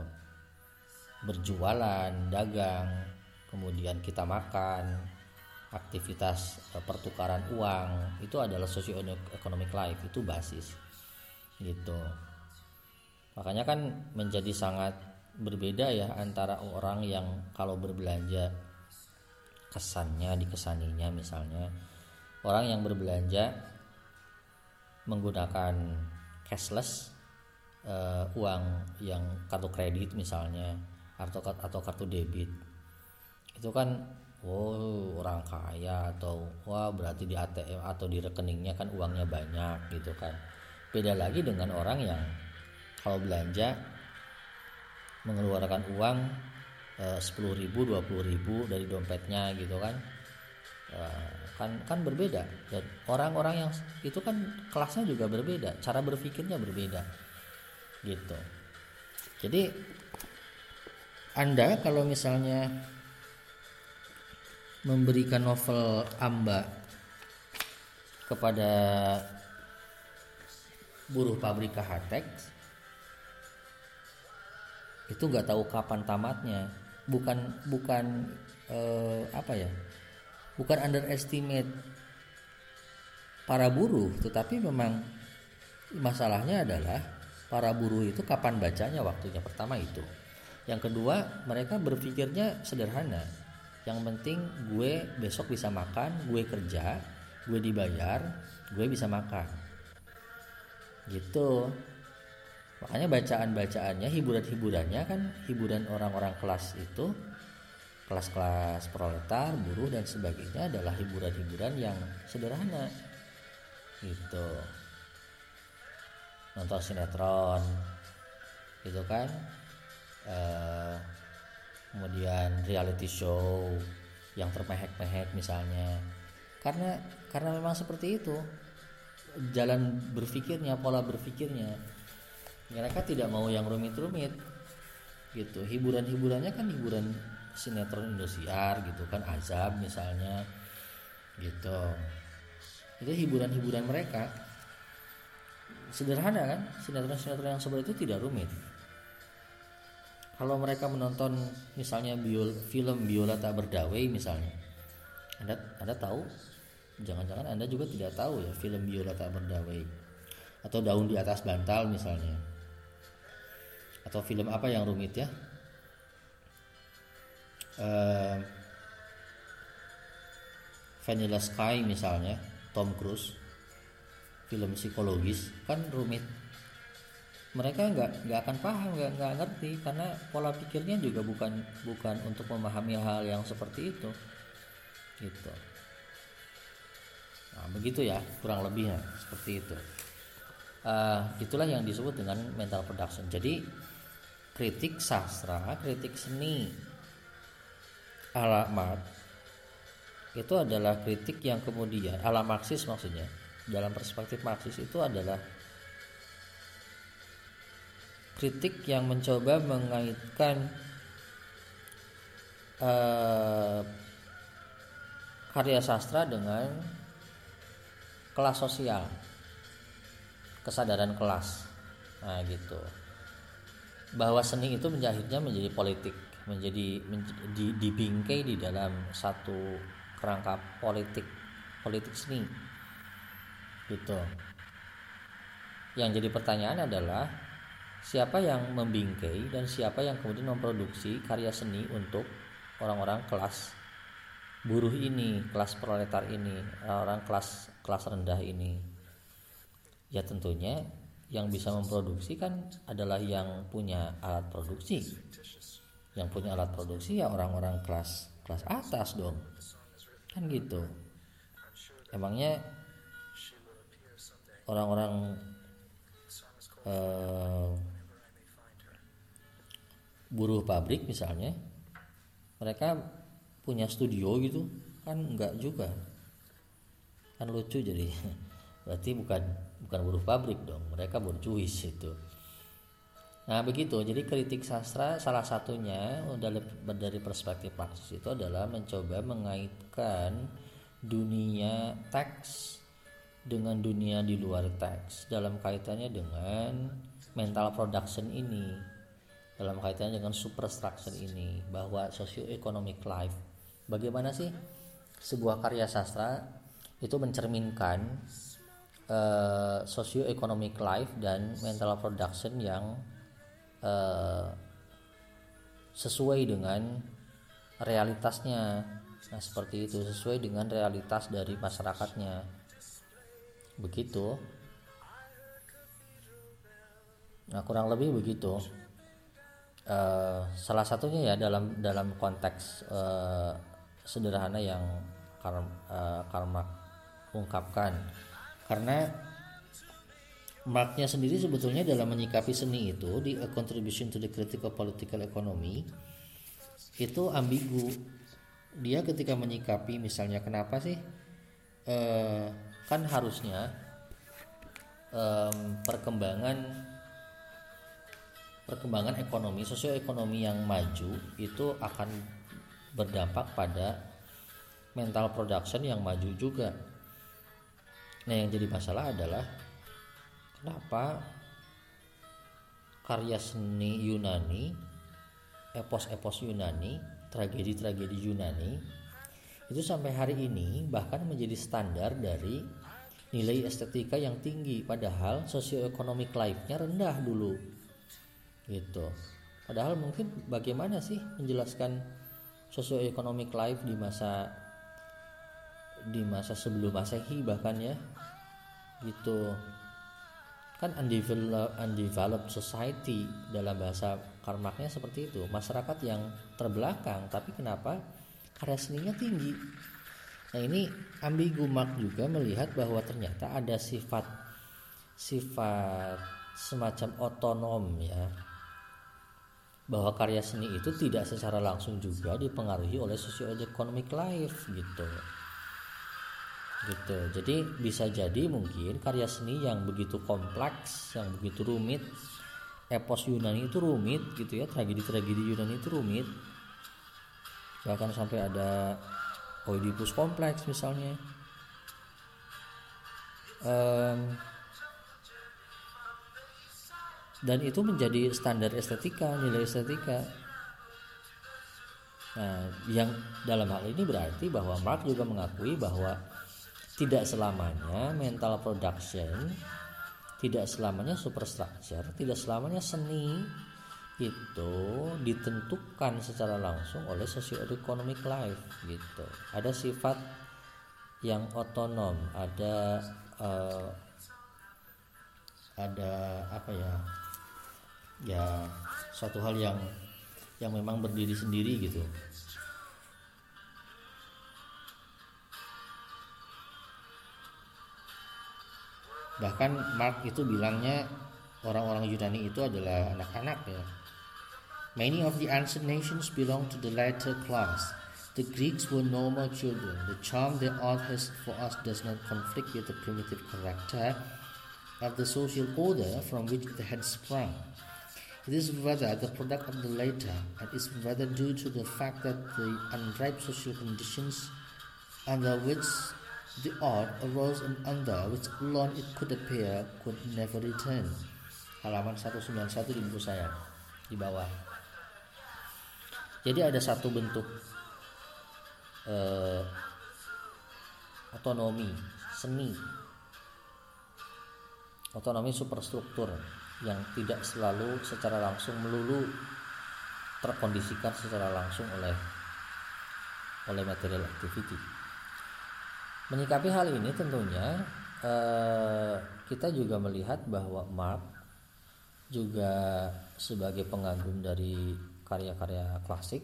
berjualan, dagang, kemudian kita makan, aktivitas uh, pertukaran uang itu adalah socio-economic life itu basis gitu. Makanya kan menjadi sangat berbeda ya antara orang yang kalau berbelanja kesannya dikesaninya misalnya. Orang yang berbelanja menggunakan cashless uh, uang yang kartu kredit misalnya atau atau kartu debit. Itu kan oh orang kaya atau wah berarti di ATM atau di rekeningnya kan uangnya banyak gitu kan. Beda lagi dengan orang yang kalau belanja mengeluarkan uang eh, sepuluh ribu dua puluh ribu dari dompetnya gitu kan. Eh, kan kan berbeda. Dan orang-orang yang itu kan kelasnya juga berbeda cara berpikirnya berbeda gitu. Jadi anda kalau misalnya memberikan novel Amba kepada buruh pabrik KHTEX itu nggak tahu kapan tamatnya. Bukan bukan eh, apa ya? Bukan underestimate para buruh tetapi memang masalahnya adalah para buruh itu kapan bacanya waktunya pertama itu. Yang kedua mereka berpikirnya sederhana. Yang penting gue besok bisa makan gue kerja gue dibayar gue bisa makan. Gitu makanya bacaan-bacaannya hiburan-hiburannya kan hiburan orang-orang kelas itu kelas-kelas proletar buruh dan sebagainya adalah hiburan-hiburan yang sederhana. Gitu. Nonton sinetron. Gitu kan? Eh, kemudian reality show yang termehek-mehek misalnya. Karena karena memang seperti itu. Jalan berpikirnya pola berpikirnya mereka tidak mau yang rumit-rumit. Gitu. Hiburan-hiburannya kan hiburan sinetron Indosiar gitu kan azab misalnya. Gitu. Itu hiburan-hiburan mereka. Sederhana kan? Sinetron-sinetron yang seperti itu tidak rumit. Kalau mereka menonton misalnya biol, film biola tak berdawai misalnya. Anda anda tahu? Jangan-jangan anda juga tidak tahu ya film biola tak berdawai atau daun di atas bantal misalnya atau film apa yang rumit ya? Uh, Vanilla Sky misalnya Tom Cruise film psikologis kan rumit. Mereka nggak nggak akan paham nggak nggak ngerti karena pola pikirnya juga bukan bukan untuk memahami hal yang seperti itu. Gitu. Nah begitu ya kurang lebihnya seperti itu. Uh, itulah yang disebut dengan mental production. Jadi kritik sastra kritik seni ala Marx itu adalah kritik yang kemudian ala Marxis maksudnya. Dalam perspektif Marxis itu adalah kritik yang mencoba mengaitkan uh, karya sastra dengan kelas sosial kesadaran kelas. Nah gitu bahwa seni itu menjahitnya menjadi politik menjadi, di, dibingkai di dalam satu kerangka politik politik seni gitu yang jadi pertanyaan adalah siapa yang membingkai dan siapa yang kemudian memproduksi karya seni untuk orang-orang kelas buruh ini, kelas proletar ini, orang kelas kelas rendah ini. Ya tentunya yang bisa memproduksi kan adalah yang punya alat produksi. Yang punya alat produksi ya orang-orang kelas kelas atas dong. Kan gitu. Emangnya orang-orang uh, buruh pabrik misalnya mereka punya studio gitu kan enggak juga kan lucu jadi berarti bukan bukan buruh pabrik dong mereka bercuis itu. Nah begitu. Jadi kritik sastra salah satunya dari, perspektif Marxis itu adalah mencoba mengaitkan dunia teks dengan dunia di luar teks. Dalam kaitannya dengan mental production ini. Dalam kaitannya dengan superstructure ini bahwa socio-economic life. Bagaimana sih sebuah karya sastra itu mencerminkan uh, socio-economic life dan mental production yang uh, sesuai dengan realitasnya. Nah seperti itu sesuai dengan realitas dari masyarakatnya. Begitu. Nah kurang lebih begitu. Uh, salah satunya ya dalam dalam konteks uh, sederhana yang Karl, uh, ungkapkan karena Marxnya sendiri sebetulnya dalam menyikapi seni itu di A Contribution to the Critical Political Economy itu ambigu dia ketika menyikapi misalnya kenapa sih uh, kan harusnya um, perkembangan perkembangan ekonomi sosioekonomi yang maju itu akan berdampak pada mental production yang maju juga. Nah, yang jadi masalah adalah kenapa karya seni Yunani, epos-epos Yunani, tragedi-tragedi Yunani itu sampai hari ini bahkan menjadi standar dari nilai estetika yang tinggi padahal sosioeconomic life-nya rendah dulu. Gitu. Padahal mungkin bagaimana sih menjelaskan sosioeconomic life di masa di masa sebelum masehi bahkan ya gitu. Kan undeveloped, society dalam bahasa karmaknya seperti itu. Masyarakat yang terbelakang tapi kenapa karya seninya tinggi? Nah ini ambigu Mark juga melihat bahwa ternyata ada sifat sifat semacam otonom ya. Bahwa karya seni itu tidak secara langsung juga dipengaruhi oleh socio-economic life gitu gitu. Jadi bisa jadi mungkin karya seni yang begitu kompleks yang begitu rumit epos Yunani itu rumit gitu ya tragedi-tragedi Yunani itu rumit. Bahkan sampai ada Oedipus kompleks misalnya. Um, dan itu menjadi standar estetika nilai estetika. Nah yang dalam hal ini berarti bahwa Mark juga mengakui bahwa tidak selamanya mental production tidak selamanya superstructure tidak selamanya seni itu ditentukan secara langsung oleh socio-economic life gitu. Ada sifat yang otonom ada uh, ada apa ya ya suatu hal yang yang memang berdiri sendiri gitu bahkan Mark itu bilangnya orang-orang Yunani itu adalah anak-anak ya. Many of the ancient nations belong to the latter class. The Greeks were normal children. The charm their art has for us does not conflict with the primitive character of the social order from which they had sprung. It is rather the product of the later and is rather due to the fact that the unripe social conditions under which The art arose and under which alone it could appear could never return. Halaman 191 di buku saya di bawah. Jadi ada satu bentuk eh, otonomi seni, otonomi superstruktur yang tidak selalu secara langsung melulu terkondisikan secara langsung oleh oleh material activity. Menyikapi hal ini tentunya eh, kita juga melihat bahwa Mark juga sebagai pengagum dari karya-karya klasik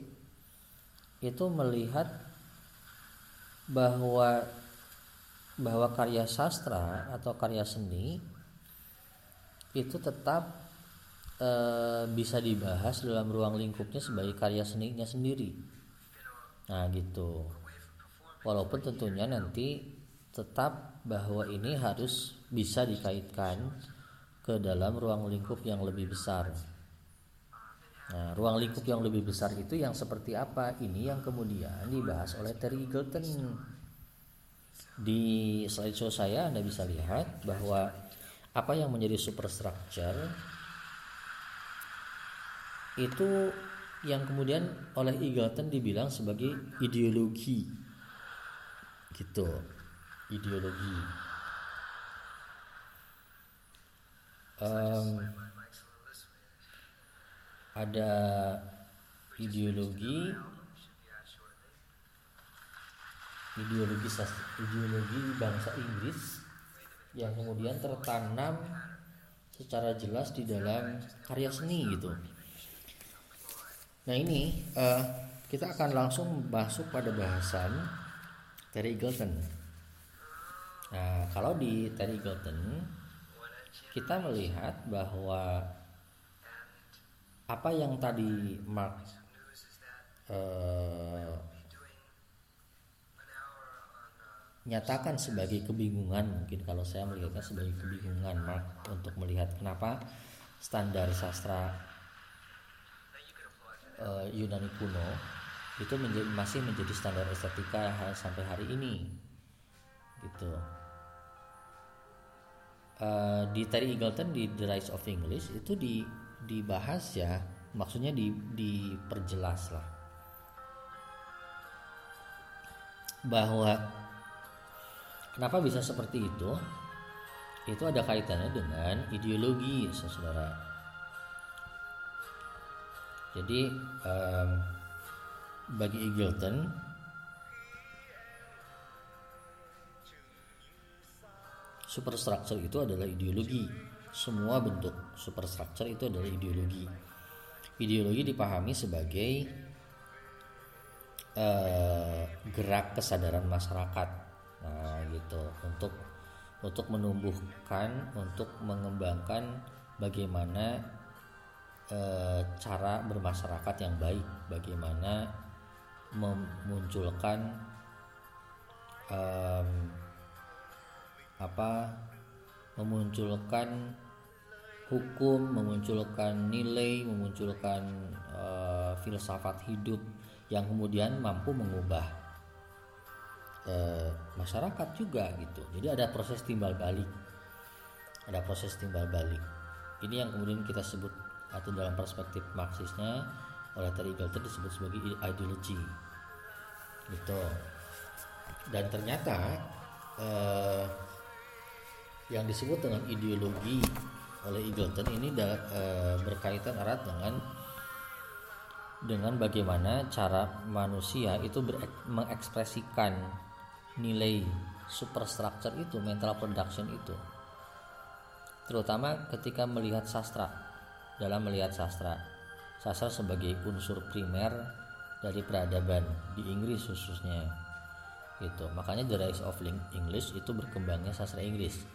itu melihat bahwa bahwa karya sastra atau karya seni itu tetap e, bisa dibahas dalam ruang lingkupnya sebagai karya seninya sendiri. Nah, gitu walaupun tentunya nanti tetap bahwa ini harus bisa dikaitkan ke dalam ruang lingkup yang lebih besar. Nah, ruang lingkup yang lebih besar itu yang seperti apa? Ini yang kemudian dibahas oleh Terry Eagleton. Di slideshow saya Anda bisa lihat bahwa apa yang menjadi superstructure itu yang kemudian oleh Eagleton dibilang sebagai ideologi gitu. Ideologi. Um, ada ideologi. Ideologi ideologi bangsa Inggris yang kemudian tertanam secara jelas di dalam karya seni gitu. Nah ini uh, kita akan langsung masuk pada bahasan Terry Eagleton. Nah, kalau di Terry Eagleton kita melihat bahwa apa yang tadi Mark eh, nyatakan sebagai kebingungan mungkin kalau saya melihatnya sebagai kebingungan Mark untuk melihat kenapa standar sastra eh, Yunani kuno itu menjadi, masih menjadi standar estetika sampai hari ini gitu uh, di Terry Eagleton di The Rise of English itu di dibahas ya maksudnya di diperjelas lah bahwa Kenapa bisa seperti itu? Itu ada kaitannya dengan ideologi, saudara. Jadi um, bagi Eagleton superstructure itu adalah ideologi. Semua bentuk superstructure itu adalah ideologi. Ideologi dipahami sebagai uh, gerak kesadaran masyarakat. Nah, gitu. Untuk untuk menumbuhkan, untuk mengembangkan bagaimana uh, cara bermasyarakat yang baik, bagaimana memunculkan um, apa memunculkan hukum, memunculkan nilai, memunculkan uh, filsafat hidup yang kemudian mampu mengubah uh, masyarakat juga gitu. Jadi ada proses timbal balik, ada proses timbal balik. Ini yang kemudian kita sebut atau dalam perspektif Marxisnya oleh Terry Galton disebut sebagai ideologi, gitu. Dan ternyata uh, yang disebut dengan ideologi oleh Eagleton ini da, e, berkaitan erat dengan dengan bagaimana cara manusia itu mengekspresikan nilai superstructure itu mental production itu. Terutama ketika melihat sastra dalam melihat sastra sastra sebagai unsur primer dari peradaban di Inggris khususnya itu makanya The Rise of English itu berkembangnya sastra Inggris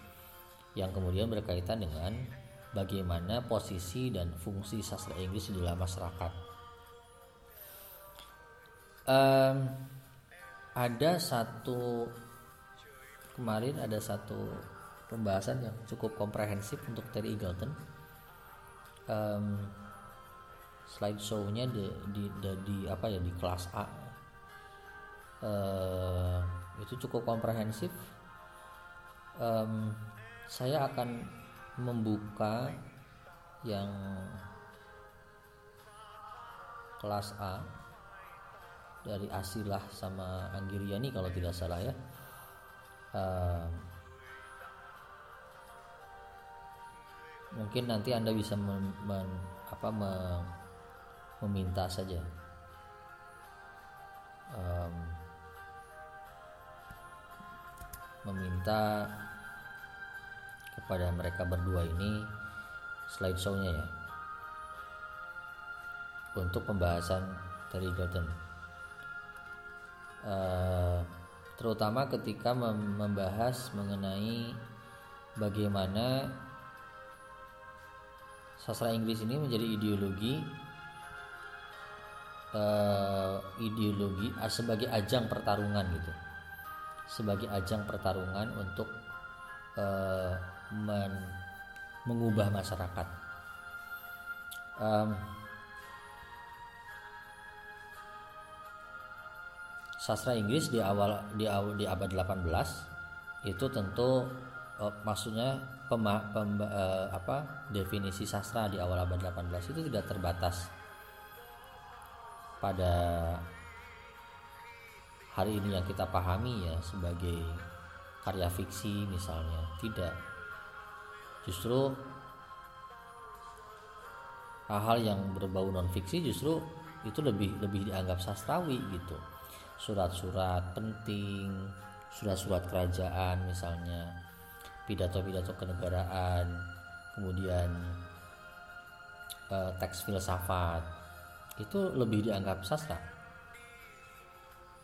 yang kemudian berkaitan dengan bagaimana posisi dan fungsi sastra Inggris di dalam masyarakat. Um, ada satu kemarin ada satu pembahasan yang cukup komprehensif untuk Terry Eagleton. Um, slide show-nya di, di, di, di apa ya di kelas A uh, itu cukup komprehensif. Um, saya akan membuka yang kelas A dari Asilah sama Anggiriani kalau tidak salah ya uh, mungkin nanti anda bisa men, men, apa, me, meminta saja. Um, meminta kepada mereka berdua ini slideshow-nya ya untuk pembahasan dari Gordon uh, terutama ketika membahas mengenai bagaimana sastra Inggris ini menjadi ideologi uh, ideologi uh, sebagai ajang pertarungan gitu sebagai ajang pertarungan untuk uh, men mengubah masyarakat. Um, sastra Inggris di awal di awal di abad 18 itu tentu uh, maksudnya pema, pem, uh, apa definisi sastra di awal abad 18 itu tidak terbatas pada hari ini yang kita pahami ya sebagai karya fiksi misalnya tidak. Justru hal-hal yang berbau non fiksi justru itu lebih lebih dianggap sastrawi gitu. Surat-surat penting surat-surat kerajaan misalnya pidato-pidato kenegaraan kemudian eh, teks filsafat itu lebih dianggap sastra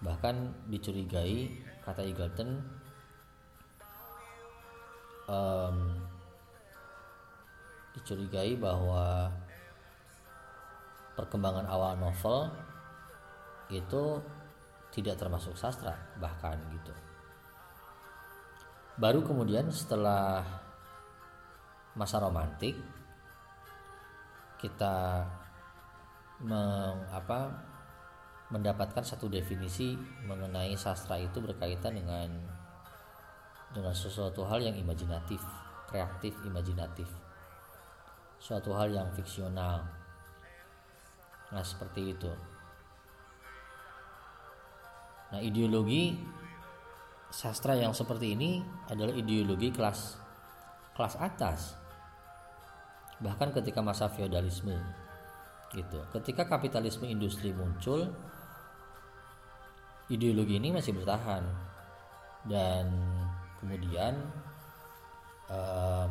bahkan dicurigai kata Eagleton um, dicurigai bahwa perkembangan awal novel itu tidak termasuk sastra bahkan gitu. Baru kemudian setelah masa romantik kita meng, apa, mendapatkan satu definisi mengenai sastra itu berkaitan dengan dengan sesuatu hal yang imajinatif, kreatif, imajinatif suatu hal yang fiksional. Nah, seperti itu. Nah, ideologi sastra yang seperti ini adalah ideologi kelas kelas atas bahkan ketika masa feodalisme gitu. Ketika kapitalisme industri muncul ideologi ini masih bertahan. Dan kemudian eh,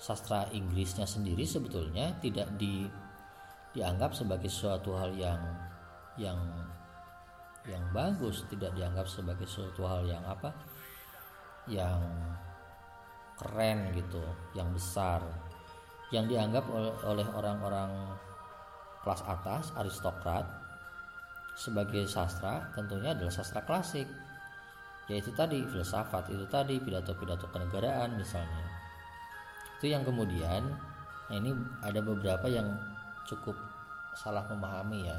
sastra Inggrisnya sendiri sebetulnya tidak di dianggap sebagai suatu hal yang yang yang bagus tidak dianggap sebagai suatu hal yang apa yang keren gitu yang besar. Yang dianggap oleh orang-orang kelas atas aristokrat sebagai sastra tentunya adalah sastra klasik. Yaitu tadi filsafat. Itu tadi pidato-pidato kenegaraan misalnya. Itu yang kemudian nah ini ada beberapa yang cukup salah memahami ya.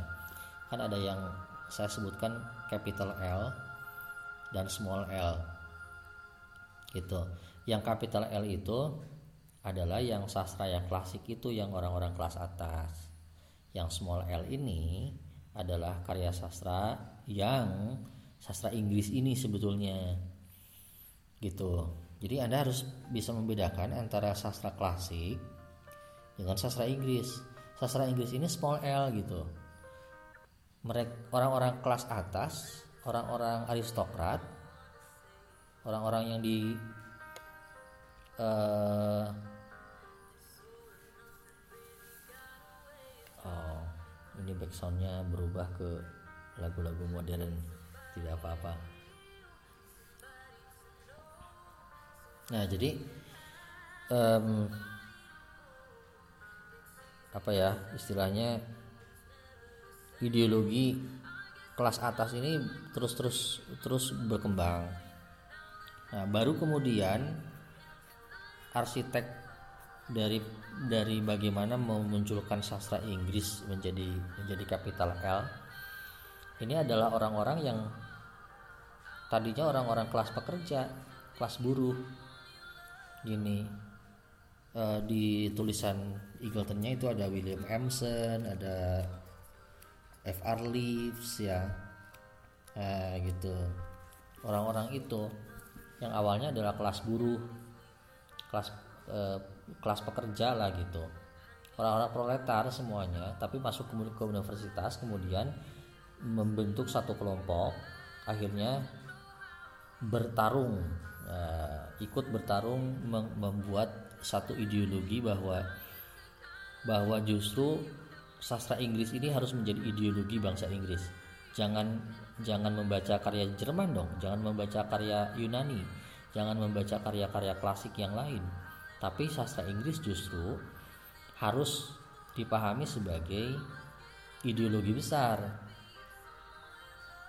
Kan ada yang saya sebutkan capital L dan small l. Gitu. Yang capital L itu adalah yang sastra yang klasik itu yang orang-orang kelas atas yang small l ini adalah karya sastra yang sastra Inggris ini sebetulnya. Gitu. Jadi anda harus bisa membedakan antara sastra klasik dengan sastra Inggris. Sastra Inggris ini small l gitu. Mereka orang-orang kelas atas, orang-orang aristokrat, orang-orang yang di uh, ini backsoundnya berubah ke lagu-lagu modern tidak apa-apa nah jadi um, apa ya istilahnya ideologi kelas atas ini terus terus terus berkembang. Nah, baru kemudian arsitek dari dari bagaimana memunculkan sastra Inggris menjadi menjadi kapital L. Ini adalah orang-orang yang tadinya orang-orang kelas pekerja, kelas buruh. Gini e, di tulisan Eagletonnya itu ada William Emerson, ada FR Leaves ya. Eh, gitu. Orang-orang itu yang awalnya adalah kelas buruh kelas eh, kelas pekerja lah gitu orang-orang proletar semuanya tapi masuk ke universitas kemudian membentuk satu kelompok akhirnya bertarung uh, ikut bertarung membuat satu ideologi bahwa bahwa justru sastra Inggris ini harus menjadi ideologi bangsa Inggris. Jangan jangan membaca karya Jerman dong, jangan membaca karya Yunani, jangan membaca karya-karya klasik yang lain. Tapi sastra Inggris justru harus dipahami sebagai ideologi besar.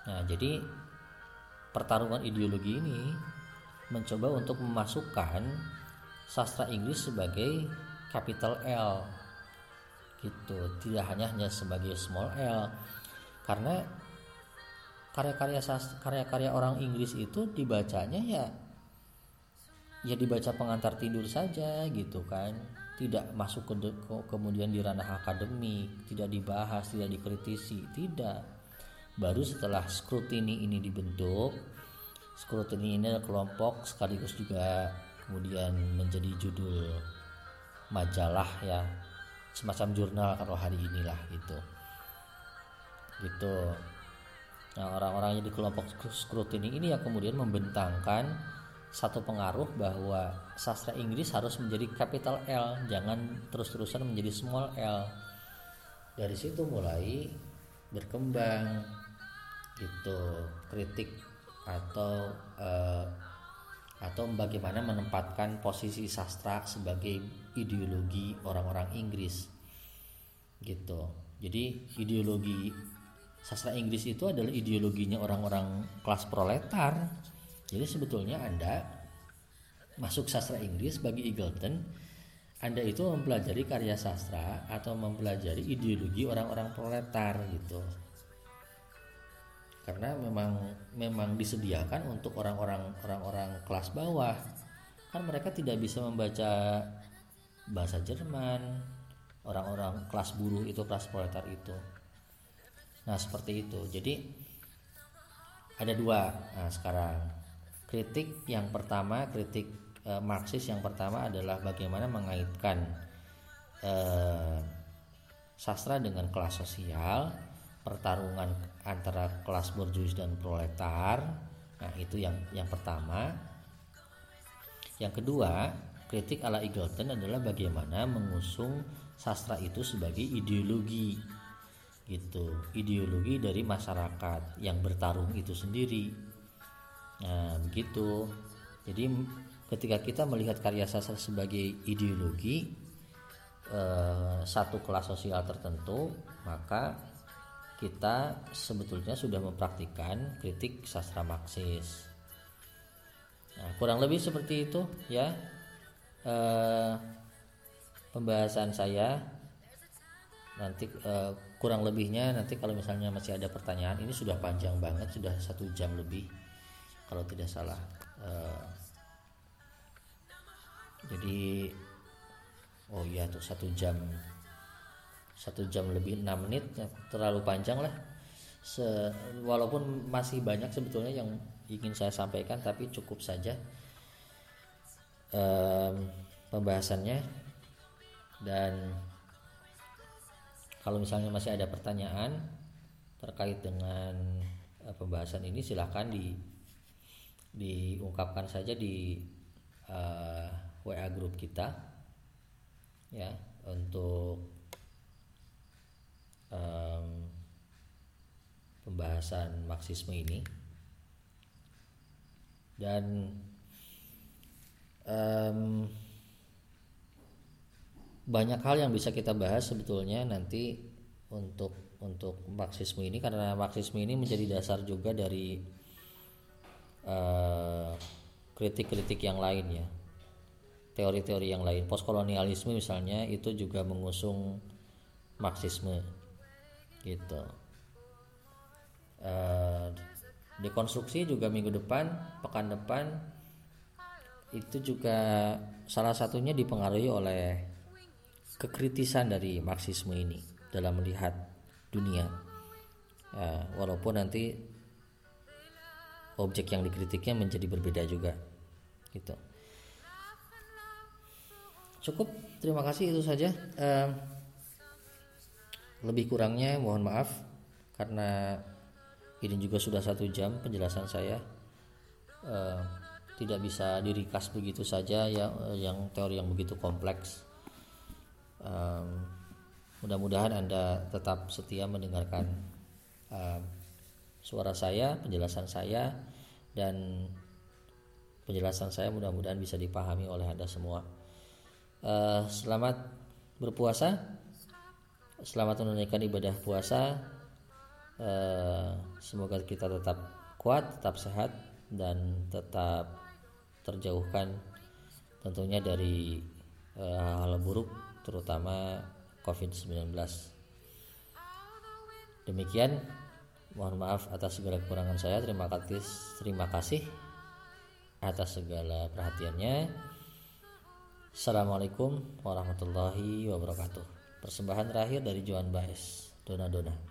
Nah, jadi pertarungan ideologi ini mencoba untuk memasukkan sastra Inggris sebagai capital L gitu tidak hanya hanya sebagai small L karena karya-karya karya-karya orang Inggris itu dibacanya ya ya dibaca pengantar tidur saja gitu kan. Tidak masuk ke, ke kemudian di ranah akademik tidak dibahas tidak dikritisi tidak. Baru setelah scrutiny ini dibentuk scrutiny ini kelompok sekaligus juga kemudian menjadi judul majalah ya semacam jurnal kalau hari inilah gitu. Gitu. Nah orang-orang yang di kelompok scrutiny ini yang kemudian membentangkan satu pengaruh bahwa sastra Inggris harus menjadi capital L jangan terus-terusan menjadi small l. Dari situ mulai berkembang gitu kritik atau uh, atau bagaimana menempatkan posisi sastra sebagai ideologi orang-orang Inggris gitu. Jadi ideologi sastra Inggris itu adalah ideologinya orang-orang kelas proletar jadi sebetulnya anda masuk sastra Inggris bagi Eagleton anda itu mempelajari karya sastra atau mempelajari ideologi orang-orang proletar gitu. Karena memang memang disediakan untuk orang-orang orang-orang kelas bawah. Kan mereka tidak bisa membaca bahasa Jerman orang-orang kelas buruh itu kelas proletar itu. Nah seperti itu. Jadi ada dua nah sekarang kritik yang pertama kritik eh, Marxis yang pertama adalah bagaimana mengaitkan eh, sastra dengan kelas sosial pertarungan antara kelas borjuis dan proletar. Nah itu yang yang pertama. Yang kedua kritik ala Eagleton adalah bagaimana mengusung sastra itu sebagai ideologi gitu. Ideologi dari masyarakat yang bertarung itu sendiri nah begitu jadi ketika kita melihat karya sastra sebagai ideologi eh, satu kelas sosial tertentu maka kita sebetulnya sudah mempraktikkan kritik sastra Marxis. Nah, kurang lebih seperti itu ya eh, pembahasan saya. Nanti eh, kurang lebihnya nanti kalau misalnya masih ada pertanyaan ini sudah panjang banget sudah satu jam lebih kalau tidak salah. Eh, jadi oh iya tuh satu jam satu jam lebih enam menit ya, terlalu panjang lah Se, walaupun masih banyak sebetulnya yang ingin saya sampaikan tapi cukup saja um, pembahasannya dan kalau misalnya masih ada pertanyaan terkait dengan uh, pembahasan ini silahkan di diungkapkan saja di uh, eh, WA grup kita ya untuk um, pembahasan Marxisme ini. Dan um, banyak hal yang bisa kita bahas sebetulnya nanti untuk untuk Marxisme ini karena Marxisme ini menjadi dasar juga dari eh, kritik-kritik yang lain ya. Teori-teori yang lain. Postkolonialisme misalnya itu juga mengusung Marxisme. Gitu. Uh, dekonstruksi juga minggu depan pekan depan itu juga salah satunya dipengaruhi oleh kekritisan dari marxisme ini dalam melihat dunia. Uh, walaupun nanti objek yang dikritiknya menjadi berbeda juga gitu. Cukup terima kasih itu saja. Uh, lebih kurangnya mohon maaf karena ini juga sudah satu jam penjelasan saya. Uh, tidak bisa dirikas begitu saja ya yang teori yang begitu kompleks. Um, mudah-mudahan anda tetap setia mendengarkan um, suara saya penjelasan saya dan penjelasan saya mudah-mudahan bisa dipahami oleh anda semua. Uh, selamat berpuasa. Selamat menunaikan ibadah puasa. Eh, semoga kita tetap kuat tetap sehat dan tetap terjauhkan tentunya dari eh, hal-hal buruk terutama COVID-19 demikian mohon maaf atas segala kekurangan saya. Terima kasih terima kasih atas segala perhatiannya. Assalamualaikum warahmatullahi wabarakatuh. Persembahan terakhir dari Johan Baez, Dona Dona.